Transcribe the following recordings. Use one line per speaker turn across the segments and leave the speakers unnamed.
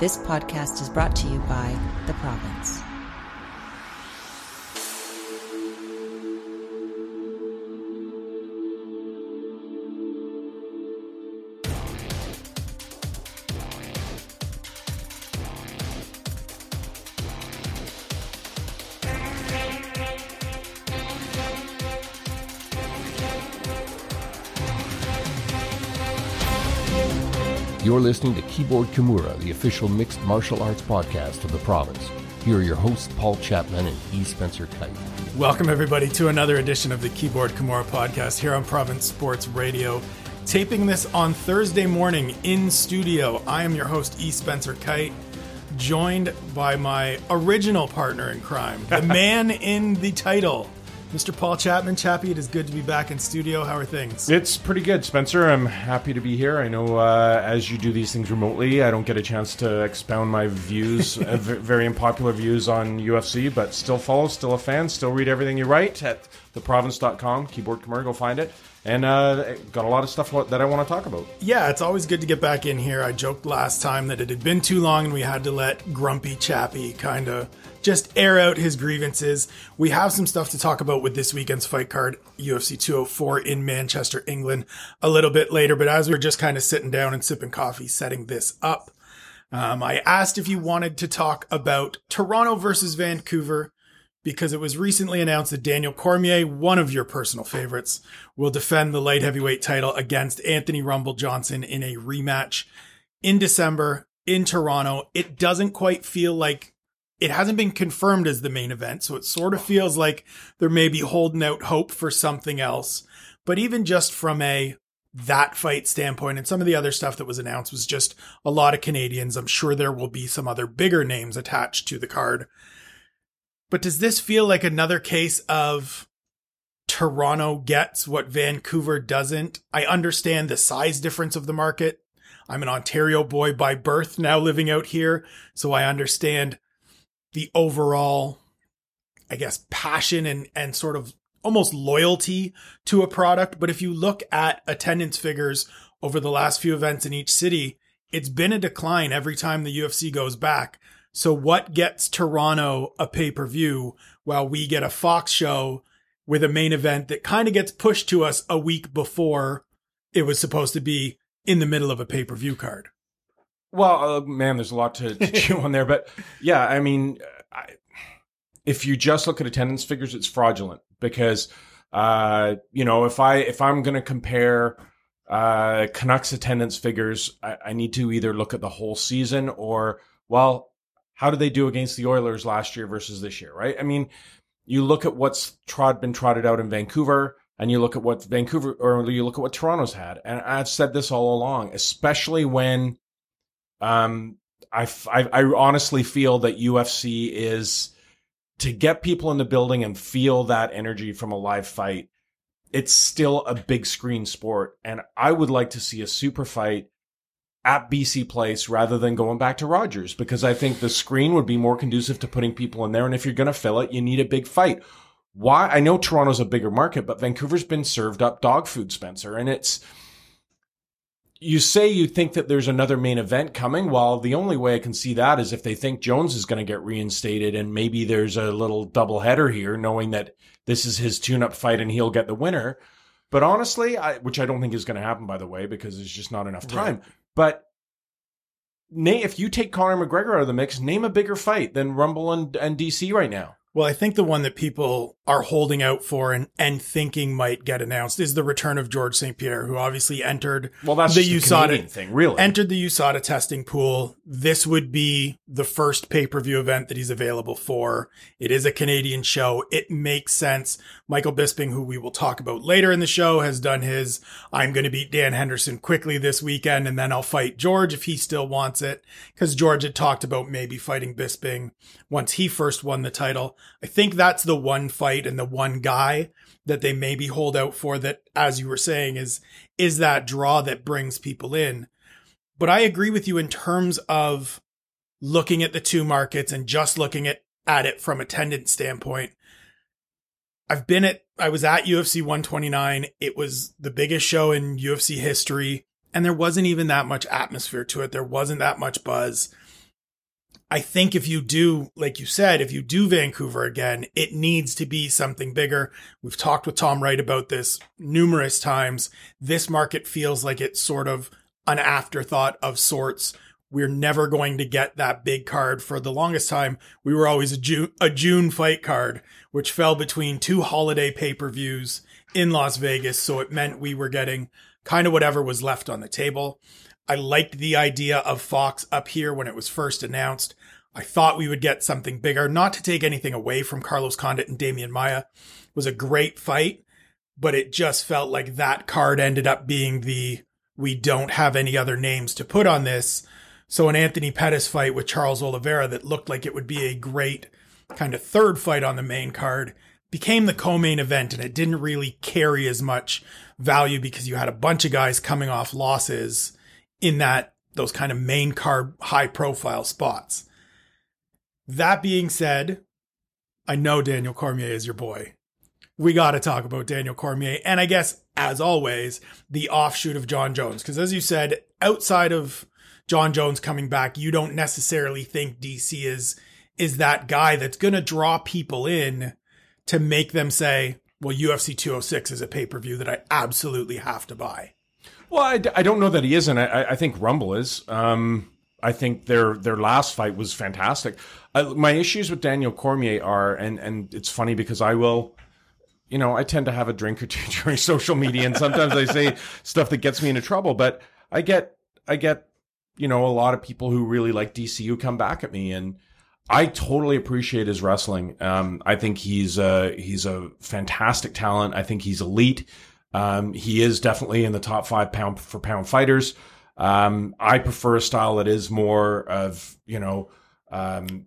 This podcast is brought to you by The Province.
Listening to Keyboard Kimura, the official mixed martial arts podcast of the province. Here are your hosts, Paul Chapman and E. Spencer Kyte.
Welcome, everybody, to another edition of the Keyboard Kimura podcast here on Province Sports Radio. Taping this on Thursday morning in studio. I am your host, E. Spencer Kyte, joined by my original partner in crime, the man in the title, Mr. Paul Chapman. Chappie, it is good to be back in studio. How are things?
It's pretty good, Spencer. I'm happy to be here. I know uh, as you do these things remotely, I don't get a chance to expound my views, uh, v- very unpopular views on UFC, but still follow, still a fan, still read everything you write at theprovince.com, keyboard commercial, go find it. And uh, got a lot of stuff that I want to talk about.
Yeah, it's always good to get back in here. I joked last time that it had been too long and we had to let Grumpy Chappie kind of just air out his grievances. We have some stuff to talk about with this weekend's fight card, UFC 204 in Manchester, England, a little bit later. But as we are just kind of sitting down and sipping coffee, setting this up, um, I asked if you wanted to talk about Toronto versus Vancouver because it was recently announced that Daniel Cormier, one of your personal favorites, will defend the light heavyweight title against Anthony Rumble Johnson in a rematch in December in Toronto. It doesn't quite feel like it hasn't been confirmed as the main event, so it sort of feels like they're maybe holding out hope for something else. But even just from a that fight standpoint and some of the other stuff that was announced was just a lot of Canadians. I'm sure there will be some other bigger names attached to the card. But does this feel like another case of Toronto gets what Vancouver doesn't? I understand the size difference of the market. I'm an Ontario boy by birth now living out here, so I understand the overall I guess passion and and sort of almost loyalty to a product, but if you look at attendance figures over the last few events in each city, it's been a decline every time the UFC goes back. So what gets Toronto a pay-per-view while we get a Fox show with a main event that kind of gets pushed to us a week before it was supposed to be in the middle of a pay-per-view card?
Well, uh, man, there's a lot to, to chew on there, but yeah, I mean, I, if you just look at attendance figures, it's fraudulent because, uh, you know, if I if I'm going to compare uh, Canucks attendance figures, I, I need to either look at the whole season or, well, how did they do against the Oilers last year versus this year, right? I mean, you look at what's trod been trotted out in Vancouver and you look at what Vancouver or you look at what Toronto's had. And I've said this all along, especially when um I, I, I honestly feel that UFC is to get people in the building and feel that energy from a live fight. It's still a big screen sport. And I would like to see a super fight at BC Place rather than going back to Rogers because I think the screen would be more conducive to putting people in there. And if you're going to fill it, you need a big fight. Why? I know Toronto's a bigger market, but Vancouver's been served up dog food, Spencer. And it's, you say you think that there's another main event coming. Well, the only way I can see that is if they think Jones is going to get reinstated and maybe there's a little double header here, knowing that this is his tune up fight and he'll get the winner. But honestly, I, which I don't think is going to happen, by the way, because there's just not enough time. Right. But if you take Conor McGregor out of the mix, name a bigger fight than Rumble and, and DC right now.
Well, I think the one that people are holding out for and, and thinking might get announced is the return of George St. Pierre, who obviously entered
well, that's
the
USADA thing, really.
Entered the USADA testing pool. This would be the first pay-per-view event that he's available for. It is a Canadian show. It makes sense. Michael Bisping, who we will talk about later in the show, has done his I'm going to beat Dan Henderson quickly this weekend and then I'll fight George if he still wants it. Because George had talked about maybe fighting Bisping once he first won the title. I think that's the one fight and the one guy that they maybe hold out for that, as you were saying, is, is that draw that brings people in. But I agree with you in terms of looking at the two markets and just looking at, at it from attendance standpoint. I've been at, I was at UFC 129. It was the biggest show in UFC history and there wasn't even that much atmosphere to it. There wasn't that much buzz. I think if you do, like you said, if you do Vancouver again, it needs to be something bigger. We've talked with Tom Wright about this numerous times. This market feels like it's sort of an afterthought of sorts. We're never going to get that big card for the longest time. We were always a June, a June fight card, which fell between two holiday pay-per-views in Las Vegas. So it meant we were getting kind of whatever was left on the table. I liked the idea of Fox up here when it was first announced. I thought we would get something bigger, not to take anything away from Carlos Condit and Demian Maya, It was a great fight, but it just felt like that card ended up being the we don't have any other names to put on this. So an Anthony Pettis fight with Charles Oliveira that looked like it would be a great kind of third fight on the main card became the co-main event and it didn't really carry as much value because you had a bunch of guys coming off losses in that those kind of main card high profile spots. That being said, I know Daniel Cormier is your boy. We got to talk about Daniel Cormier. And I guess, as always, the offshoot of Jon Jones. Because as you said, outside of Jon Jones coming back, you don't necessarily think DC is is that guy that's going to draw people in to make them say, well, UFC 206 is a pay per view that I absolutely have to buy.
Well, I, I don't know that he isn't. I, I think Rumble is. Um, I think their their last fight was fantastic. Uh, my issues with Daniel Cormier are, and and it's funny because I will, you know, I tend to have a drink or two during social media, and sometimes I say stuff that gets me into trouble. But I get I get you know a lot of people who really like DCU come back at me, and I totally appreciate his wrestling. Um, I think he's a he's a fantastic talent. I think he's elite. Um, he is definitely in the top five pound for pound fighters. Um, I prefer a style that is more of you know um,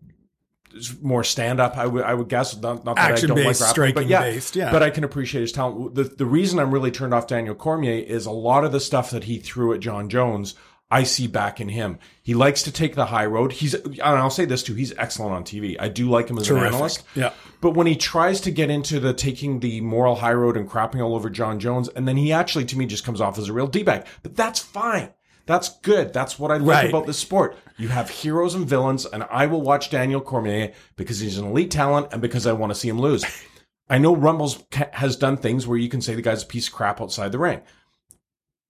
more stand up. I would guess not, not that
Action
I don't
based,
like grappling, but yeah,
based, yeah.
But I can appreciate his talent. The the reason I'm really turned off Daniel Cormier is a lot of the stuff that he threw at Jon Jones. I see back in him. He likes to take the high road. He's, and I'll say this too, he's excellent on TV. I do like him as
Terrific.
an analyst.
Yeah.
But when he tries to get into the taking the moral high road and crapping all over Jon Jones, and then he actually, to me, just comes off as a real D-bag. But that's fine. That's good. That's what I like
Right.
about this sport. You have heroes and villains, and I will watch Daniel Cormier because he's an elite talent and because I want to see him lose. I know Rumbles ca- has done things where you can say the guy's a piece of crap outside the ring.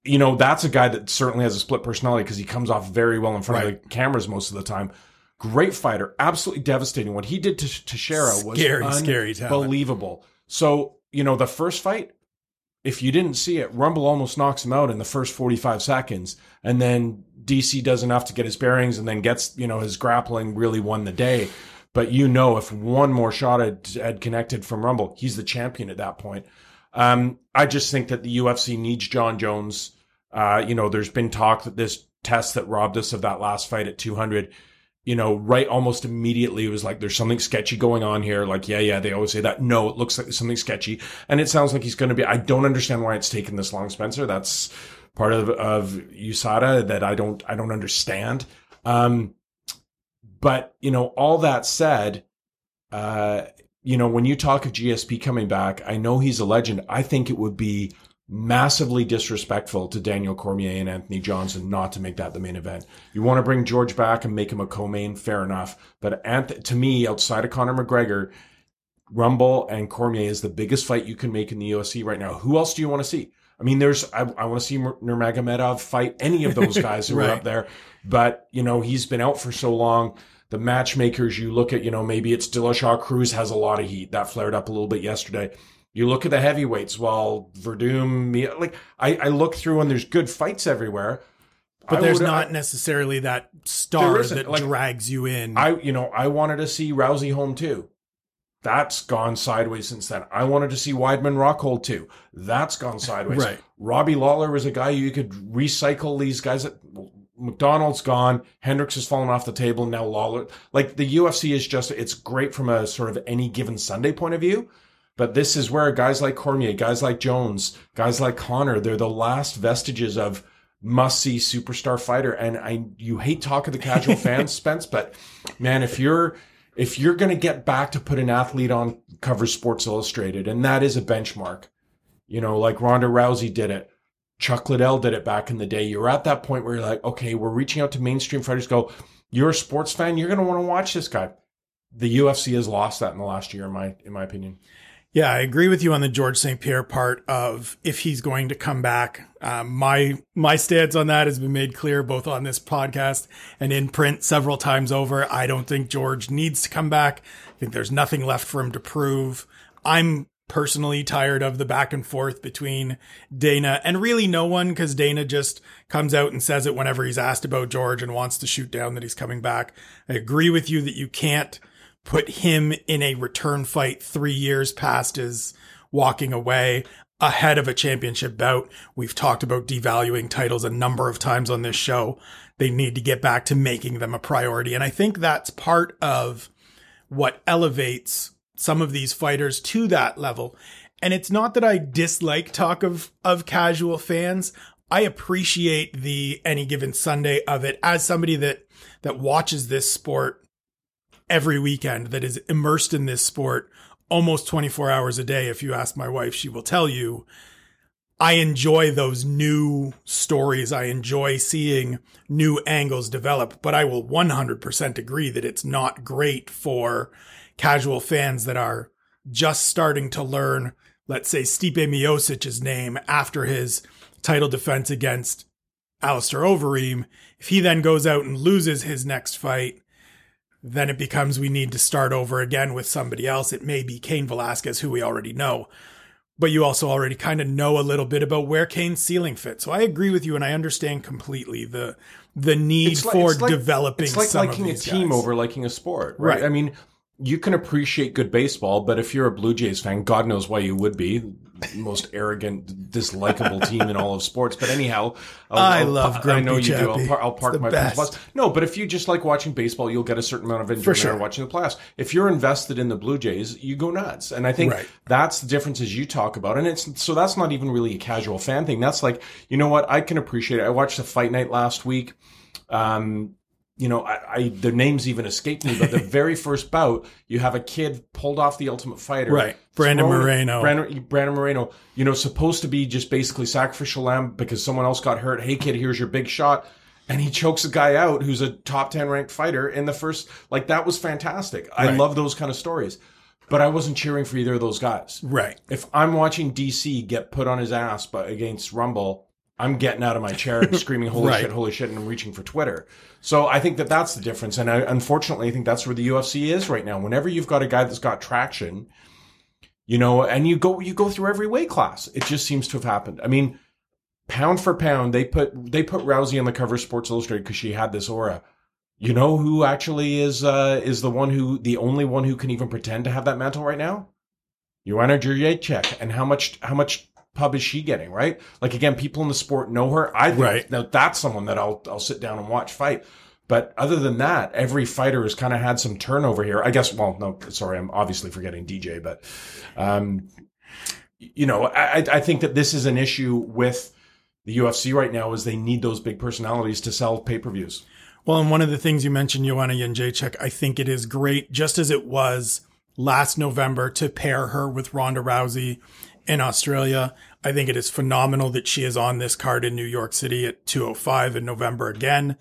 You know, that's a guy that certainly has a split personality because he comes off very well in front of the cameras most of the time. Great fighter, absolutely devastating. What he did to Teixeira was
Scary, scary talent.
unbelievable. So, you know, the first fight, if you didn't see it, Rumble almost knocks him out in the first 45 seconds. And then DC does enough to get his bearings and then gets, you know, his grappling really won the day. But you know, if one more shot had, had connected from Rumble, he's the champion at that point. Um, I just think that the UFC needs Jon Jones. Uh, you know, there's been talk that this test that robbed us of that last fight at 200, you know, right almost immediately it was like, there's something sketchy going on here. Like, yeah, yeah, they always say that. No, it looks like something sketchy. And it sounds like he's going to be, I don't understand why it's taken this long, Spencer. That's part of, of USADA that I don't, I don't understand. Um, but, you know, all that said, uh, you know, when you talk of GSP coming back, I know he's a legend. I think it would be massively disrespectful to Daniel Cormier and Anthony Johnson not to make that the main event. You want to bring George back and make him a co-main, fair enough. But Anth- to me, outside of Conor McGregor, Rumble and Cormier is the biggest fight you can make in the UFC right now. Who else do you want to see? I mean, there's I, I want to see Nurmagomedov fight any of those guys who are up there, but you know he's been out for so long. The matchmakers, you look at, you know, maybe it's Dillashaw Cruz has a lot of heat that flared up a little bit yesterday. You look at the heavyweights, well, Werdum, me- like I, I look through and there's good fights everywhere.
But
I
there's
would-
not necessarily that star that
Like,
drags you in.
I, you know, I wanted to see Rousey home too. That's gone sideways since then. I wanted to see Weidman Rockhold too. That's gone sideways.
Right.
Robbie Lawler was a guy you could recycle these guys. That, MacDonald's gone. Hendricks has fallen off the table. Now Lawler, like the UFC is just, it's great from a sort of any given Sunday point of view. But this is where guys like Cormier, guys like Jones, guys like Conor, they're the last vestiges of must see superstar fighter. And I, you hate talk of the casual fans, Spence, but man, if you're, if you're going to get back to put an athlete on cover Sports Illustrated, and that is a benchmark, you know, like Ronda Rousey did it. Chuck Liddell did it back in the day. You're at that point where you're like, okay, we're reaching out to mainstream fighters. Go, you're a sports fan. You're going to want to watch this guy. The UFC has lost that in the last year, in my in my opinion.
Yeah, I agree with you on the George St. Pierre part of if he's going to come back. Um, my my stance on that has been made clear both on this podcast and in print several times over. I don't think George needs to come back. I think there's nothing left for him to prove. I'm personally tired of the back and forth between Dana and really no one because Dana just comes out and says it whenever he's asked about George and wants to shoot down that he's coming back. I agree with you that you can't put him in a return fight three years past his walking away ahead of a championship bout. We've talked about devaluing titles a number of times on this show. They need to get back to making them a priority. And I think that's part of what elevates some of these fighters to that level. And it's not that I dislike talk of, of casual fans. I appreciate the any given Sunday of it as somebody that, that watches this sport every weekend that is immersed in this sport almost 24 hours a day. If you ask my wife, she will tell you I enjoy those new stories. I enjoy seeing new angles develop, but I will 100% agree that it's not great for casual fans that are just starting to learn, let's say, Stipe Miocic's name after his title defense against Alistair Overeem. If he then goes out and loses his next fight, then it becomes we need to start over again with somebody else. It may be Cain Velasquez, who we already know, but you also already kind of know a little bit about where Cain's ceiling fits. So I agree with you, and I understand completely the the need
like-
for
like-
developing.
It's like
some
liking
of
a team
guys.
over liking a sport, right?
Right.
I mean, you can appreciate good baseball, but if you're a Blue Jays fan, God knows why you would be. Most arrogant, dislikable team in all of sports. But anyhow, I'll-
I
I'll-
love
I know
Grumpy
you do. I'll, par- I'll park my
best.
principles. No, but if you just like watching baseball, you'll get a certain amount of enjoyment
sure.
out of watching the playoffs. If you're invested in the Blue Jays, you go nuts. And I think
Right.
that's the differences you talk about. And it's so that's not even really a casual fan thing. That's like, you know what? I can appreciate it. I watched the fight night last week. Um, you know, I, I the names even escaped me, but the very first bout, you have a kid pulled off the Ultimate Fighter,
Right. Brandon
thrown-
Moreno.
Brandon, Brandon Moreno, you know, supposed to be just basically sacrificial lamb because someone else got hurt. Hey, kid, here's your big shot. And he chokes a guy out who's a top 10 ranked fighter in the first. Like, that was fantastic. I
Right.
love those kind of stories. But I wasn't cheering for either of those guys.
Right.
If I'm watching DC get put on his ass but against Rumble, I'm getting out of my chair and screaming, holy
Right.
shit, holy shit, and I'm reaching for Twitter. So I think that that's the difference. And I, unfortunately, I think that's where the UFC is right now. Whenever you've got a guy that's got traction, you know, and you go, you go through every weight class. It just seems to have happened. I mean, pound for pound, they put, they put Rousey on the cover of Sports Illustrated because she had this aura. You know who actually is, uh, is the one who, the only one who can even pretend to have that mantle right now? Joanna Jędrzejczyk. And how much, how much pub is she getting, right? Like again, people in the sport know her. I think
Right.
now that's someone that I'll I'll sit down and watch fight. But other than that, every fighter has kind of had some turnover here. I guess. Well, no, sorry, I'm obviously forgetting DJ, but um, you know, I I- think that this is an issue with the UFC right now is they need those big personalities to sell pay per views.
Well, and one of the things you mentioned, Joanna Jędrzejczyk, I think it is great, just as it was last November, to pair her with Ronda Rousey in Australia. I think it is phenomenal that she is on this card in New York City at 205 in November again,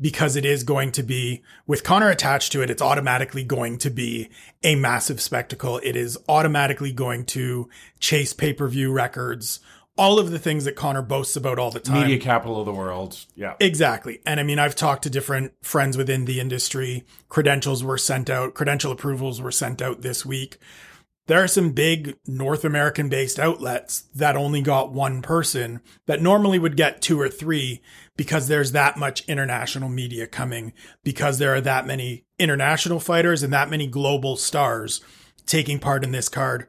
because it is going to be, with Conor attached to it, it's automatically going to be a massive spectacle. It is automatically going to chase pay-per-view records. All of the things that Conor boasts about all the time.
Media capital of the world. Yeah.
Exactly. And I mean, I've talked to different friends within the industry. Credentials were sent out, credential approvals were sent out this week. There are some big North American based outlets that only got one person that normally would get two or three because there's that much international media coming, because there are that many international fighters and that many global stars taking part in this card.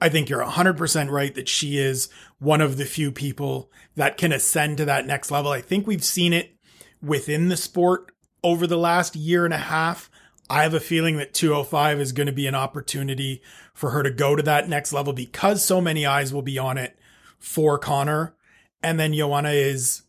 I think you're 100% right that she is one of the few people that can ascend to that next level. I think we've seen it within the sport over the last year and a half. I have a feeling that 205 is going to be an opportunity for her to go to that next level because so many eyes will be on it for Conor. And then Joanna is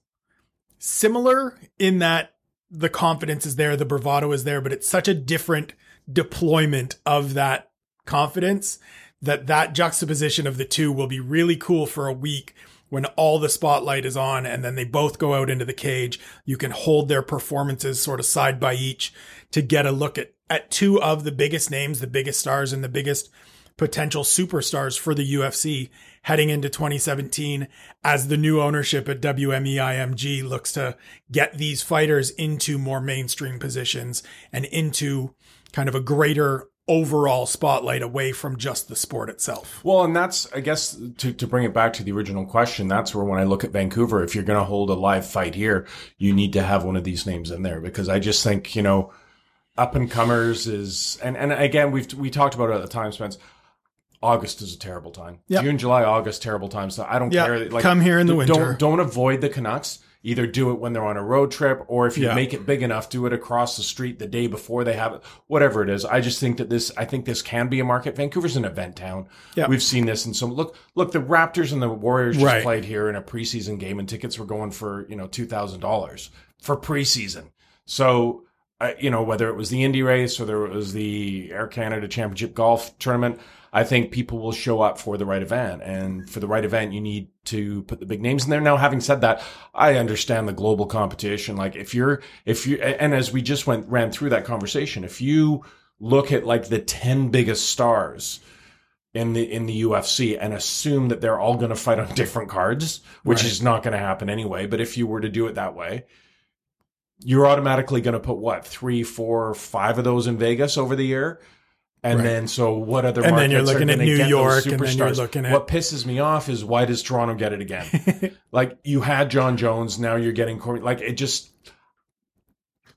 similar in that the confidence is there, the bravado is there, but it's such a different deployment of that confidence that that juxtaposition of the two will be really cool for a week when all the spotlight is on and then they both go out into the cage. You can hold their performances sort of side by each to get a look at, at two of the biggest names, the biggest stars and the biggest potential superstars for the UFC heading into 2017 as the new ownership at WMEIMG looks to get these fighters into more mainstream positions and into kind of a greater overall spotlight away from just the sport itself.
Well, and that's, I guess, to, to bring it back to the original question, that's where when I look at Vancouver, if you're going to hold a live fight here, you need to have one of these names in there because I just think, you know, up and comers is, and, and again, we've, we talked about it at the time, Spence. August is a terrible time.
Yep.
June, July, August, terrible times. So I don't
Yep.
care. Like,
Come here in the winter.
Don't, don't avoid the Canucks. Either do it when they're on a road trip, or if you
Yeah.
make it big enough, do it across the street the day before they have it. Whatever it is, I just think that this. I think this can be a market. Vancouver's an event town.
Yeah.
We've seen this, and so look, look. The Raptors and the Warriors just
Right.
played here in a preseason game, and tickets were going for you know two thousand dollars for preseason. So you know whether it was the Indy race or there was the Air Canada Championship golf tournament. I think people will show up for the right event, and for the right event, you need to put the big names in there. Now, having said that, I understand the global competition. Like if you're, if you, and as we just went ran through that conversation, if you look at like the ten biggest stars in the in the UFC and assume that they're all going to fight on different cards, which
Right.
is not going to happen anyway. But if you were to do it that way, you're automatically going to put what three, four, five of those in Vegas over the year. And
Right.
then, so what other
And
markets
then you're looking at New York, and then you're looking at-
what pisses me off is why does Toronto get it again? like you had Jon Jones, now you're getting Corey. Like it just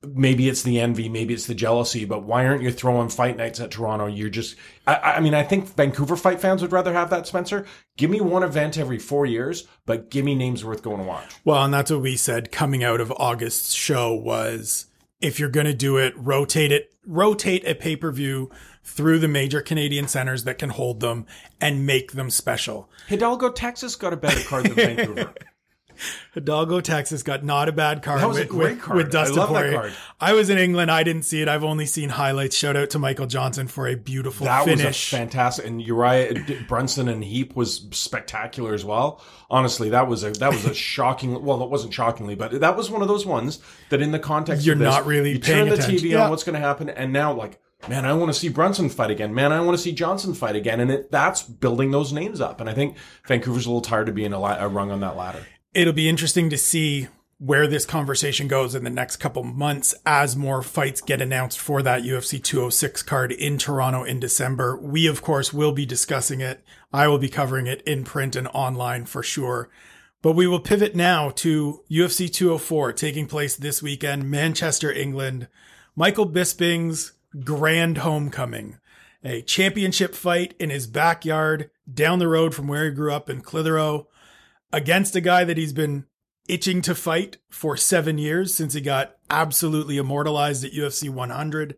maybe it's the envy, maybe it's the jealousy, but why aren't you throwing fight nights at Toronto? You're just, I, I mean, I think Vancouver fight fans would rather have that, Spencer. Give me one event every four years, but give me names worth going to watch.
Well, and that's what we said coming out of August's show was if you're going to do it, rotate it, rotate a pay-per-view through the major Canadian centers that can hold them and make them special.
Hidalgo, Texas got a better card than Vancouver.
Hidalgo, Texas got not a bad card.
That was a
with,
great
with,
card.
with Dustin
I love that card.
I was in England. I didn't see it. I've only seen highlights. Shout out to Michael Johnson for a beautiful finish.
That was a fantastic, and Uriah Brunson and Heap was spectacular as well. Honestly, that was a that was a shocking. Well, it wasn't shockingly, but that was one of those ones that, in the context,
You're
of this,
not really
you
paying
turn the
attention.
TV
Yeah.
on what's going to happen, and now like, man, I want to see Brunson fight again. Man, I want to see Johnson fight again, and it, that's building those names up. And I think Vancouver's a little tired of being a, li- a rung on that ladder.
It'll be interesting to see where this conversation goes in the next couple months as more fights get announced for that UFC 206 card in Toronto in December. We, of course, will be discussing it. I will be covering it in print and online for sure. But we will pivot now to UFC 204 taking place this weekend, Manchester, England. Michael Bisping's grand homecoming, a championship fight in his backyard down the road from where he grew up in Clitheroe against a guy that he's been itching to fight for seven years since he got absolutely immortalized at UFC 100.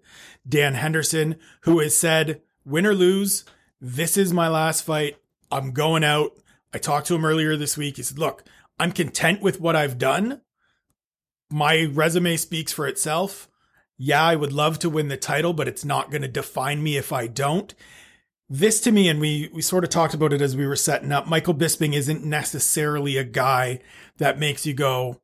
Dan Henderson, who has said, win or lose, this is my last fight. I'm going out. I talked to him earlier this week. He said, look, I'm content with what I've done. My resume speaks for itself. Yeah, I would love to win the title, but it's not going to define me if I don't this to me, and we we sort of talked about it as we were setting up. Michael Bisping isn't necessarily a guy that makes you go,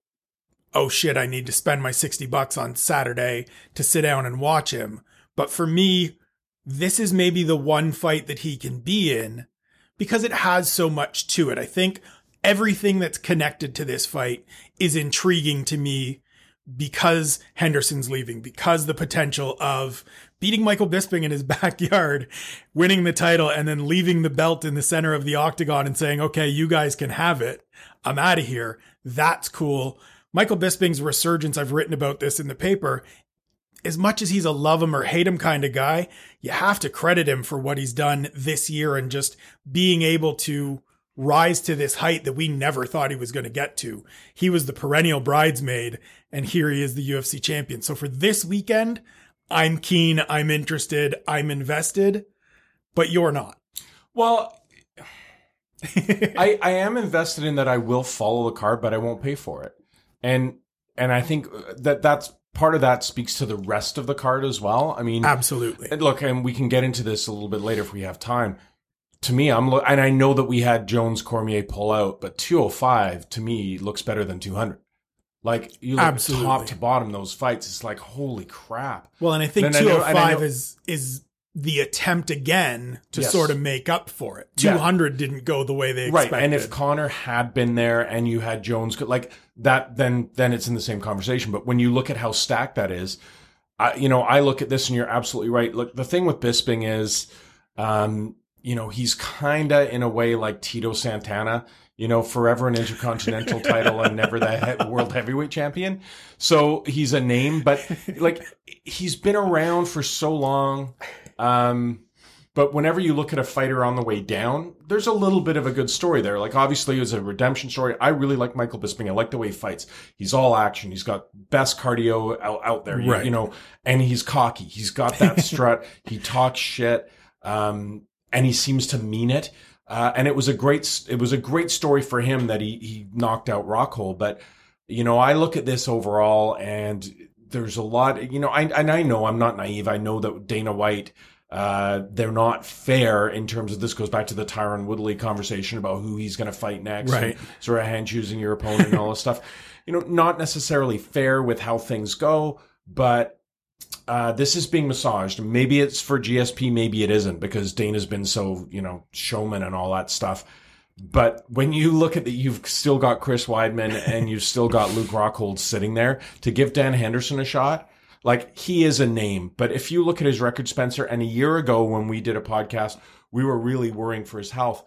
"Oh shit, I need to spend my sixty bucks on Saturday to sit down and watch him." But for me, this is maybe the one fight that he can be in because it has so much to it. I think everything that's connected to this fight is intriguing to me because Henderson's leaving, because the potential of beating Michael Bisping in his backyard, winning the title, and then leaving the belt in the center of the octagon and saying, okay, you guys can have it. I'm out of here. That's cool. Michael Bisping's resurgence, I've written about this in the paper. As much as he's a love him or hate him kind of guy, you have to credit him for what he's done this year and just being able to rise to this height that we never thought he was going to get to. He was the perennial bridesmaid, and here he is, the UFC champion. So for this weekend, I'm keen, I'm interested, I'm invested, but you're not.
Well, I I am invested in that. I will follow the card, but I won't pay for it. And and I think that that's part of that speaks to the rest of the card as well. I mean,
Absolutely.
and look, and we can get into this a little bit later if we have time. To me, I'm lo- and I know that we had Jones Cormier pull out, but 205 to me looks better than 200. Like you look
Absolutely.
top to bottom those fights, it's like holy crap.
Well, and I think
know- I
205
know-
is is the attempt again to
Yes.
sort of make up for it.
Yeah.
200 didn't go the way they
Right, and if Conor had been there and you had Jones, like that, then then it's in the same conversation. But when you look at how stacked that is, I, you know, I look at this and you're absolutely right. Look, the thing with Bisping is, um, you know, he's kind of in a way like Tito Santana. You know, forever an intercontinental title and never the he- world heavyweight champion. So he's a name, but like he's been around for so long. Um, but whenever you look at a fighter on the way down, there's a little bit of a good story there. Like obviously it was a redemption story. I really like Michael Bisping. I like the way he fights. He's all action. He's got best cardio out, out there, you,
Right.
you know, and he's cocky. He's got that strut. He talks shit. Um, and he seems to mean it. Uh, and it was a great, it was a great story for him that he, he knocked out Rockhold. But, you know, I look at this overall and there's a lot, you know, I, and I know I'm not naive. I know that Dana White, uh, they're not fair in terms of this goes back to the Tyron Woodley conversation about who he's going to fight next,
Right.
sort of hand choosing your opponent and all this stuff. You know, not necessarily fair with how things go, but uh, this is being massaged. Maybe it's for GSP, maybe it isn't because Dana's been so you know showman and all that stuff. But when you look at that, you've still got Chris Weidman and you've still got Luke Rockhold sitting there to give Dan Henderson a shot. Like he is a name, but if you look at his record, Spencer, and a year ago when we did a podcast, we were really worrying for his health.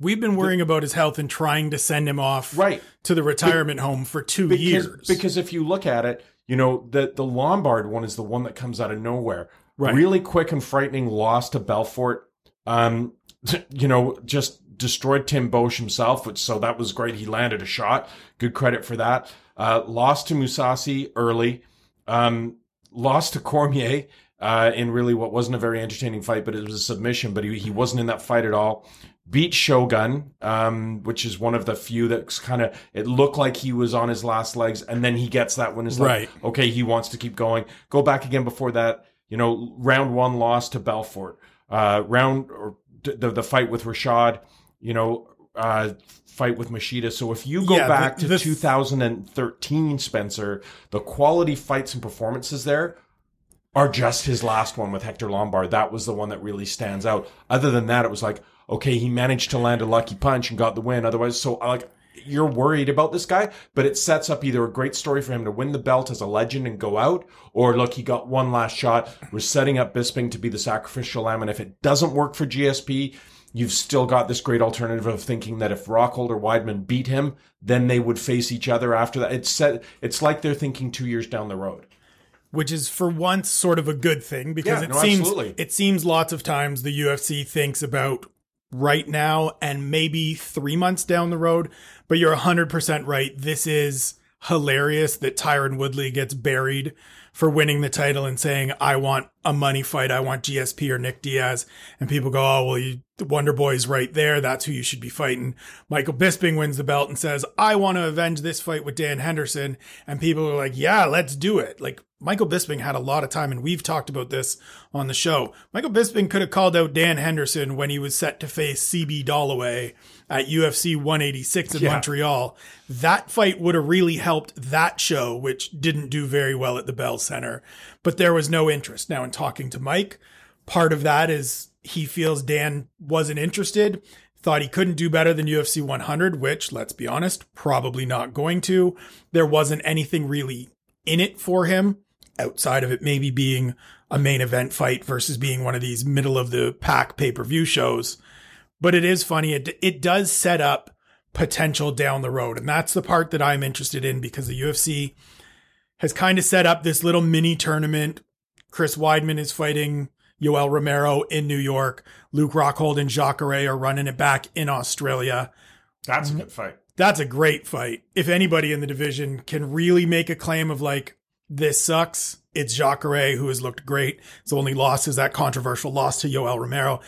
We've been worrying about his health and trying to send him off
Right.
to the retirement home for two
because,
years.
Because if you look at it, you know, the the Lombard one is the one that comes out of nowhere.
Right.
Really quick and frightening loss to Belfort. Um, you know, just destroyed Tim Boetsch himself, which so that was great. He landed a shot. Good credit for that. Uh, lost to Mousasi early. Um, lost to Cormier. Uh, in really what wasn't a very entertaining fight, but it was a submission, but he, he wasn't in that fight at all beat Shogun, um, which is one of the few that's kind of it looked like he was on his last legs, and then he gets that it's like,
Right.
okay, he wants to keep going. Go back again before that, you know, round one loss to Belfort, uh, round or the the fight with Rashad, you know, uh, fight with Machida. So if you go
Yeah, the-
back to
the-
2013, Spencer, the quality fights and performances there are just his last one with Hector Lombard. That was the one that really stands out. Other than that, it was like, okay, he managed to land a lucky punch and got the win. Otherwise, so like you're worried about this guy, but it sets up either a great story for him to win the belt as a legend and go out, or look, he got one last shot. We're setting up Bisping to be the sacrificial lamb, and if it doesn't work for GSP, you've still got this great alternative of thinking that if Rockhold or Weidman beat him, then they would face each other after that. It's set. It's like they're thinking two years down the road.
which is for once sort of a good thing because
Yeah,
it
no,
seems
absolutely.
it seems lots of times the UFC thinks about right now and maybe 3 months down the road but you're 100% right. This is hilarious that Tyron Woodley gets buried for winning the title and saying I want a money fight. I want GSP or Nick Diaz. And people go oh well you the Wonder Boy's right there. That's who you should be fighting. Michael Bisping wins the belt and says I want to avenge this fight with Dan Henderson. And people are like yeah let's do it. Like Michael Bisping had a lot of time, and we've talked about this on the show. Michael Bisping could have called out Dan Henderson when he was set to face CB Dollaway at UFC 186 in
Yeah.
Montreal. That fight would have really helped that show, which didn't do very well at the Bell Center. But there was no interest. Now, in talking to Mike, part of that is he feels Dan wasn't interested, thought he couldn't do better than UFC 100, which, let's be honest, probably not going to. There wasn't anything really in it for him outside of it maybe being a main event fight versus being one of these middle of the pack pay-per-view shows. But it is funny. It, it does set up potential down the road. And that's the part that I'm interested in because the UFC has kind of set up this little mini tournament. Chris Weidman is fighting Yoel Romero in New York. Luke Rockhold and Jacare are running it back in Australia.
That's a good fight.
That's a great fight. If anybody in the division can really make a claim of like, this sucks, it's Jacare who has looked great. His only loss is that controversial loss to Yoel Romero.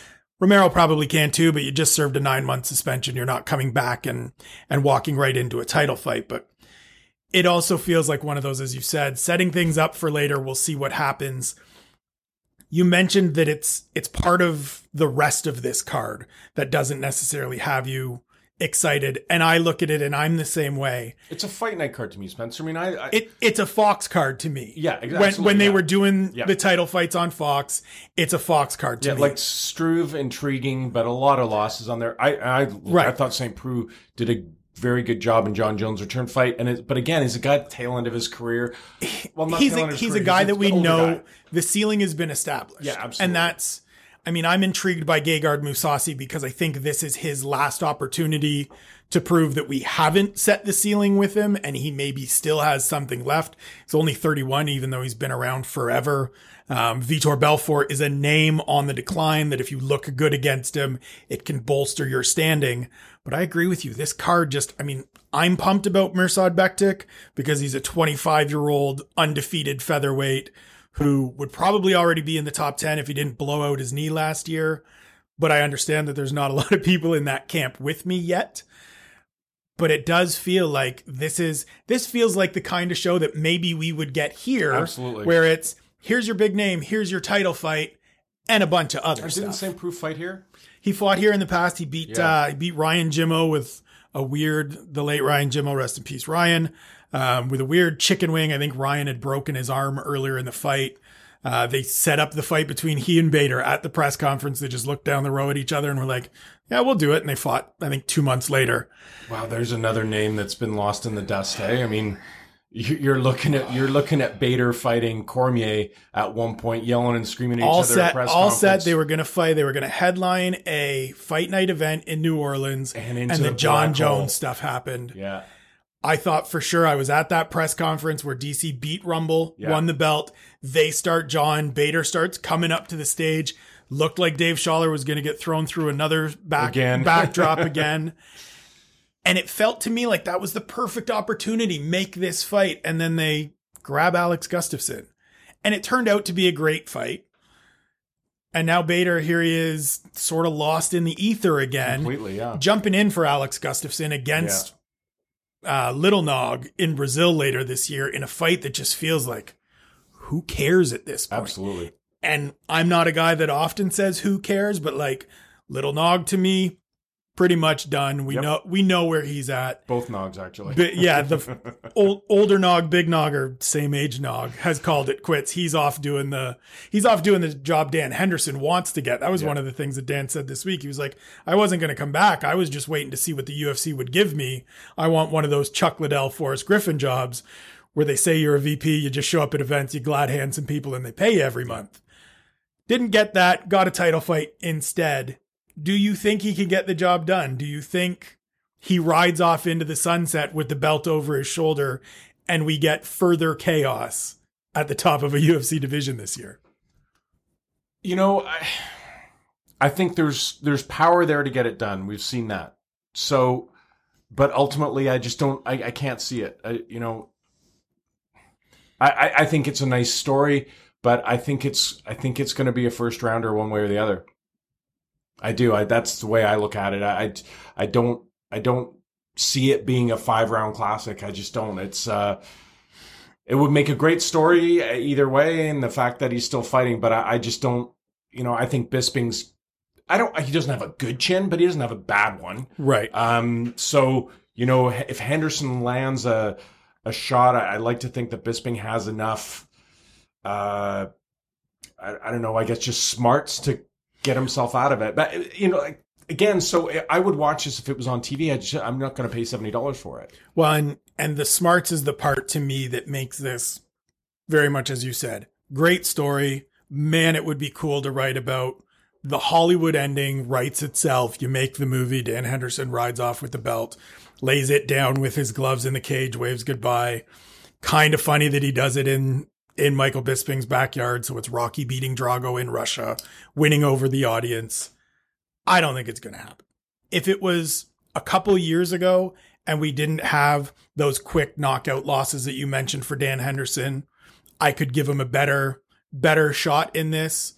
Romero probably can too, but you just served a nine month suspension. You're not coming back and, and walking right into a title fight. But it also feels like one of those, as you said, setting things up for later. We'll see what happens. you mentioned that it's it's part of the rest of this card that doesn't necessarily have you excited and I look at it and I'm the same way.
It's a fight night card to me, Spencer. I mean, I, I
It it's a Fox card to me.
Yeah, ex-
When when they
yeah.
were doing
Yeah.
the title fights on Fox, it's a Fox card to
yeah,
me.
like Struve, intriguing, but a lot of losses on there. I I
Right.
I thought St. Preux did a very good job in Jon Jones' return fight, and it, but again, he's a guy at the tail end of his career. Well, not
he's a,
end of his
he's a
career,
guy that we know
guy.
the ceiling has been established.
Yeah, absolutely.
And that's I mean, I'm intrigued by Gegard Mousasi because I think this is his last opportunity to prove that we haven't set the ceiling with him and he maybe still has something left. He's only 31, even though he's been around forever. Um, Vitor Belfort is a name on the decline that if you look good against him, it can bolster your standing. But I agree with you. This card just, I mean, I'm pumped about Mirsad Bektic because he's a 25 year old undefeated featherweight who would probably already be in the top 10 if he didn't blow out his knee last year. But I understand that there's not a lot of people in that camp with me yet. But it does feel like this is, this feels like the kind of show that maybe we would get here.
Absolutely.
Where it's, here's your big name, here's your title fight, and a bunch of other
Didn't. St. Preux fight here?
He fought here in the past. He beat
Yeah.
uh, he beat Ryan Jimmo with a weird the late Ryan Jimmo, rest in peace, Ryan, um, with a weird chicken wing. I think Ryan had broken his arm earlier in the fight. Uh, they set up the fight between he and Bader at the press conference. They just looked down the row at each other and were like, "Yeah, we'll do it." And they fought. I think two months later.
Wow, there's another name that's been lost in the dust. Hey, I mean, you- you're looking at you're looking at Bader fighting Cormier at one point, yelling and screaming at
all
each other. at
set,
press
all set. They were going to fight. They were going to headline a fight night event in New Orleans,
And
the
the Jon.
Jones stuff happened.
yeah.
I thought for sure I was at that press conference where DC beat Rumble,
Yeah.
won the belt. They start John. Bader starts coming up to the stage. Looked like Dave Sholler was going to get thrown through another back
Again.
backdrop again. And it felt to me like that was the perfect opportunity. Make this fight. And then they grab Alex Gustafsson. And it turned out to be a great fight. And now Bader, here he is, sort of lost in the ether again
Completely, yeah.
jumping in for Alex Gustafsson against uh, Little Nog in Brazil later this year in a fight that just feels like, who cares at this point?
Absolutely.
And I'm not a guy that often says who cares, but like Little Nog to me, pretty much done. We
Yep.
know we know where he's at.
Both Nogs, actually.
But yeah, the old, older Nog, big Nog, or same age Nog has called it quits. He's off doing the he's off doing the job Dan Henderson wants to get. That was
Yeah.
one of the things that Dan said this week. He was like, I wasn't going to come back. I was just waiting to see what the UFC would give me. I want one of those Chuck Liddell, Forrest Griffin jobs where they say you're a VP, you just show up at events, you glad hand some people, and they pay you every month. Didn't get that. Got a title fight instead. Do you think he can get the job done? Do you think he rides off into the sunset with the belt over his shoulder and we get further chaos at the top of a UFC division this year?
You know, I, I think there's there's power there to get it done. We've seen that. So, but ultimately, I just don't. I, I can't see it. I, you know, I, I think it's a nice story, but I think it's I think it's going to be a first rounder one way or the other. I do. I that's the way I look at it. I I, I don't I don't see it being a five round classic. I just don't. It's uh it would make a great story either way, and the fact that he's still fighting. But I, I just don't, you know, I think Bisping's. I don't. He doesn't have a good chin, but he doesn't have a bad one.
Right.
Um. So you know, if Henderson lands a a shot, I, I like to think that Bisping has enough. Uh, I, I don't know. I guess just smarts to get himself out of it. But you know, like, again, so I would watch this if it was on TV. I just, I'm not going to pay seventy dollars for it.
Well, and, and the smarts is the part to me that makes this very much as you said. Great story. Man, it would be cool to write about the Hollywood ending writes itself. You make the movie. Dan Henderson rides off with the belt, lays it down with his gloves in the cage, waves goodbye. Kind of funny that he does it in in Michael Bisping's backyard. So it's Rocky beating Drago in Russia, winning over the audience. I don't think it's going to happen. If it was a couple years ago and we didn't have those quick knockout losses that you mentioned for Dan Henderson, I could give him a better better shot in this.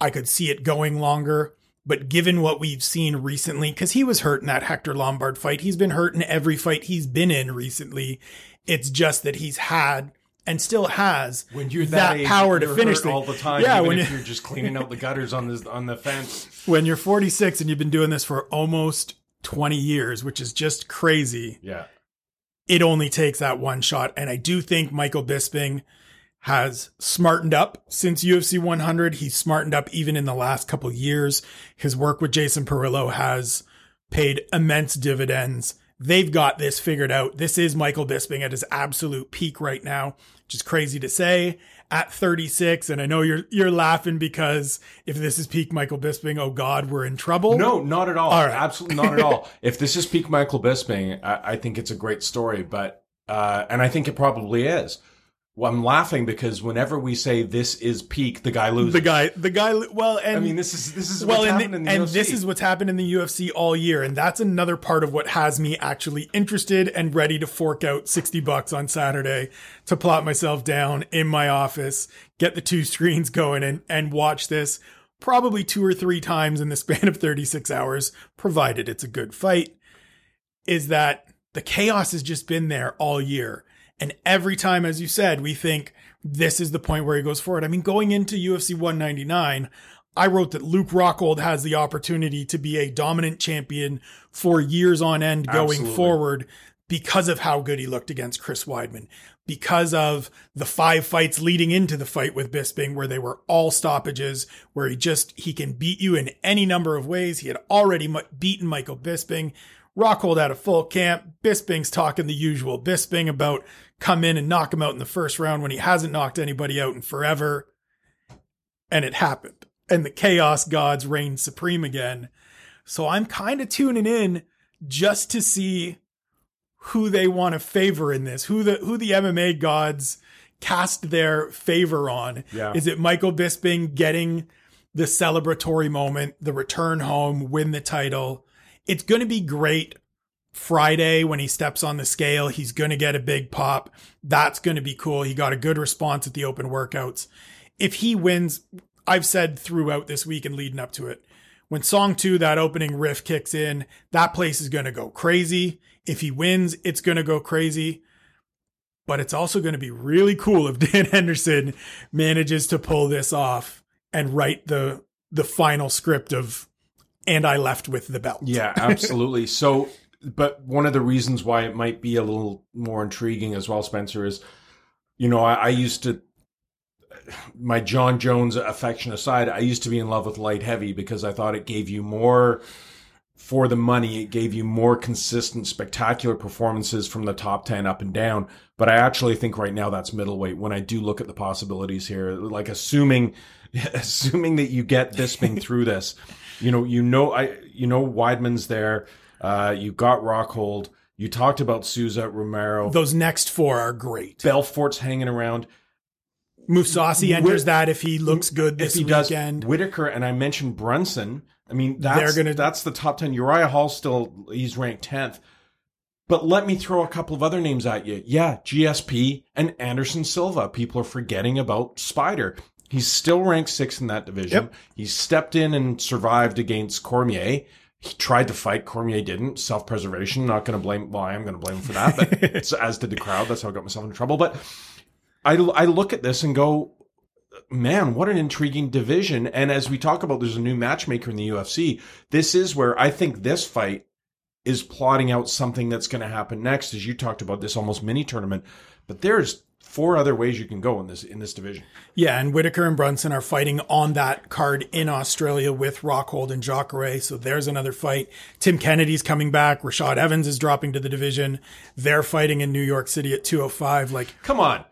I could see it going longer. But given what we've seen recently, because he was hurt in that Hector Lombard fight, he's been hurt in every fight he's been in recently. It's just that he's had and still has
When you're
that,
that,
power to finish
hurt
things.
all the time.
Yeah,
even
when
if
you,
you're just cleaning out the gutters on the on the fence.
when you're 46 and you've been doing this for almost 20 years, which is just crazy.
Yeah,
It only takes that one shot, and I do think Michael Bisping has smartened up since UFC 100. He's smartened up even in the last couple years. His work with Jason Parillo has paid immense dividends. They've got this figured out. This is Michael Bisping at his absolute peak right now, which is crazy to say at 36. And I know you're you're laughing because if this is peak Michael Bisping, oh God, we're in trouble.
no, not at all.
All right.
Absolutely not at all. if this is peak Michael Bisping, I, I think it's a great story, but uh, and I think it probably is. Well, I'm laughing because whenever we say this is peak, the guy loses.
the guy, the guy. Well, and
I mean, this is this is
well,
what's
and,
happened
the-
in the
and
UFC.
this is what's happened in the UFC all year, and that's another part of what has me actually interested and ready to fork out sixty bucks on Saturday to plot myself down in my office, get the two screens going, and and watch this probably two or three times in the span of thirty six hours, provided it's a good fight. Is that the chaos has just been there all year. And every time, as you said, we think this is the point where he goes forward. I mean, going into UFC 199, I wrote that Luke Rockhold has the opportunity to be a dominant champion for years on end going
Absolutely.
forward because of how good he looked against Chris Weidman, because of the five fights leading into the fight with Bisping, where they were all stoppages, where he just, he can beat you in any number of ways. He had already beaten Michael Bisping. Rockhold out of full camp. Bisping's talking the usual Bisping about come in and knock him out in the first round when he hasn't knocked anybody out in forever. And it happened. And the chaos gods reigned supreme again. So I'm kind of tuning in just to see who they want to favor in this, who the who the MMA gods cast their favor on.
Yeah.
Is it Michael Bisping getting the celebratory moment, the return home, win the title? It's going to be great Friday when he steps on the scale. He's going to get a big pop. That's going to be cool. He got a good response at the open workouts. If he wins, I've said throughout this week and leading up to it, when song two, that opening riff kicks in, that place is going to go crazy. If he wins, it's going to go crazy. But it's also going to be really cool if Dan Henderson manages to pull this off and write the the final script of and I left with the belt.
Yeah, absolutely. so, but one of the reasons why it might be a little more intriguing as well, Spencer, is, you know, I, I used to, my Jon Jones affection aside, I used to be in love with light heavy because I thought it gave you more for the money. It gave you more consistent, spectacular performances from the top 10 up and down. But I actually think right now that's middleweight when I do look at the possibilities here, like assuming, assuming that you get this thing through this, you know, you know, I, you know, Weidman's there. Uh, you got Rockhold. You talked about Souza, Romero.
Those next four are great.
Belfort's hanging around.
Mousasi
Whit-
enters that if he looks good
If
this
he does,
weekend.
Whittaker and I mentioned Brunson. I mean, that's
They're gonna-
that's the top ten. Uriah Hall still he's ranked tenth. But let me throw a couple of other names at you. Yeah, GSP and Anderson Silva. People are forgetting about Spider. He's still ranked sixth in that division.
Yep.
He stepped in and survived against Cormier. He tried to fight. Cormier didn't. Self preservation. Not going to blame. Well, I am going to blame him for that. But it's, as did the crowd. That's how I got myself into trouble. But I, I look at this and go, man, what an intriguing division. And as we talk about, there's a new matchmaker in the UFC. This is where I think this fight is plotting out something that's going to happen next. As you talked about this almost mini tournament, but there's four other ways you can go in this in this division.
Yeah, and Whittaker and Brunson are fighting on that card in Australia with Rockhold and Jacare. So there's another fight. Tim Kennedy's coming back. Rashad Evans is dropping to the division. They're fighting in New York City at 205. Like,
Come on.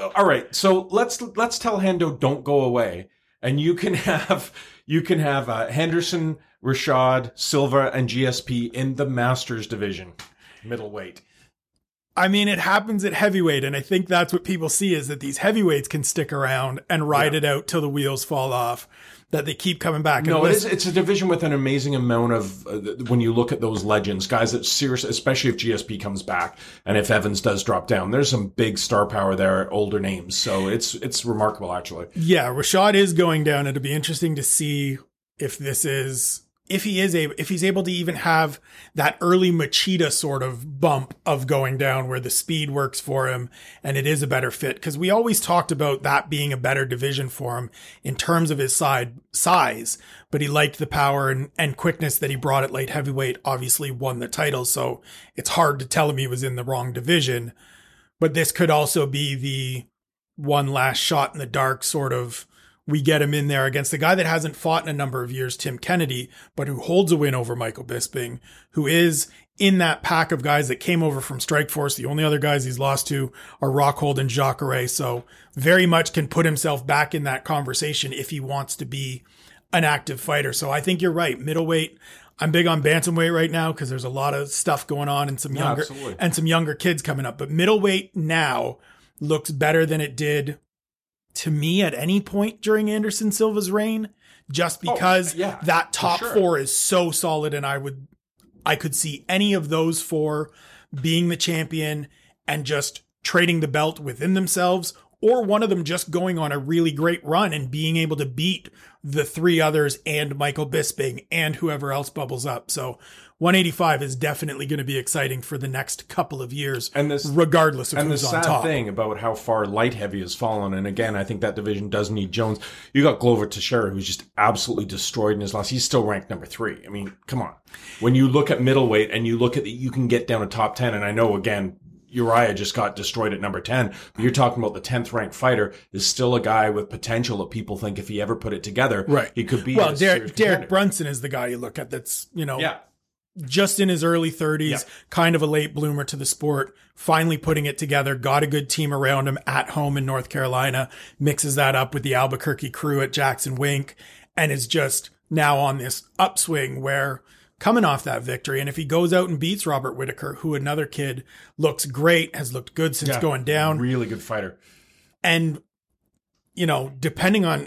All right, so let's let's tell Hendo don't go away, and you can have you can have uh, Henderson, Rashad, Silva, and GSP in the Masters division, middleweight.
I mean, it happens at heavyweight, and I think that's what people see is that these heavyweights can stick around and ride
Yeah.
it out till the wheels fall off. That they keep coming back.
No, it is, it's a division with an amazing amount of uh, when you look at those legends, guys that seriously, especially if GSP comes back and if Evans does drop down, there's some big star power there, older names. So it's it's remarkable actually.
Yeah, Rashad is going down. It'll be interesting to see if this is if he is able, if he's able to even have that early Machida sort of bump of going down where the speed works for him and it is a better fit. Cause we always talked about that being a better division for him in terms of his side size, but he liked the power and, and quickness that he brought at light heavyweight, obviously won the title. So it's hard to tell him he was in the wrong division, but this could also be the one last shot in the dark sort of, we get him in there against the guy that hasn't fought in a number of years, Tim Kennedy, but who holds a win over Michael Bisping, who is in that pack of guys that came over from Strikeforce. The only other guys he's lost to are Rockhold and Jacare. So very much can put himself back in that conversation if he wants to be an active fighter. So I think you're right. Middleweight. I'm big on bantamweight right now because there's a lot of stuff going on and some younger
absolutely.
and some younger kids coming up. But middleweight now looks better than it did to me at any point during Anderson Silva's reign, just oh, because
yeah,
that top
sure.
four is so solid, and I would, I could see any of those four being the champion and just trading the belt within themselves, or one of them just going on a really great run and being able to beat the three others and Michael Bisping and whoever else bubbles up. So 185 is definitely going to be exciting for the next couple of years,
And this-
regardless of
And the
who's on
sad
top.
thing about how far light heavy has fallen, and again, I think that division does need Jones. You got Glover Teixeira, who's just absolutely destroyed in his loss. He's still ranked number three. I mean, come on. When you look at middleweight and you look at the, you can get down to top 10, and I know again, Uriah just got destroyed at number 10, but you're talking about the 10th ranked fighter is still a guy with potential that people think if he ever put it together,
Right.
he could be
well, Derek, Derek. Brunson is the guy you look at that's, you know,
Yeah.
Just in his early 30s,
Yeah.
kind of a late bloomer to the sport, finally putting it together, got a good team around him at home in North Carolina, mixes that up with the Albuquerque crew at Jackson Wink, and is just now on this upswing where coming off that victory. And if he goes out and beats Robert Whittaker, who another kid looks great, has looked good since
Yeah.
going down,
Really good fighter.
and you know, depending on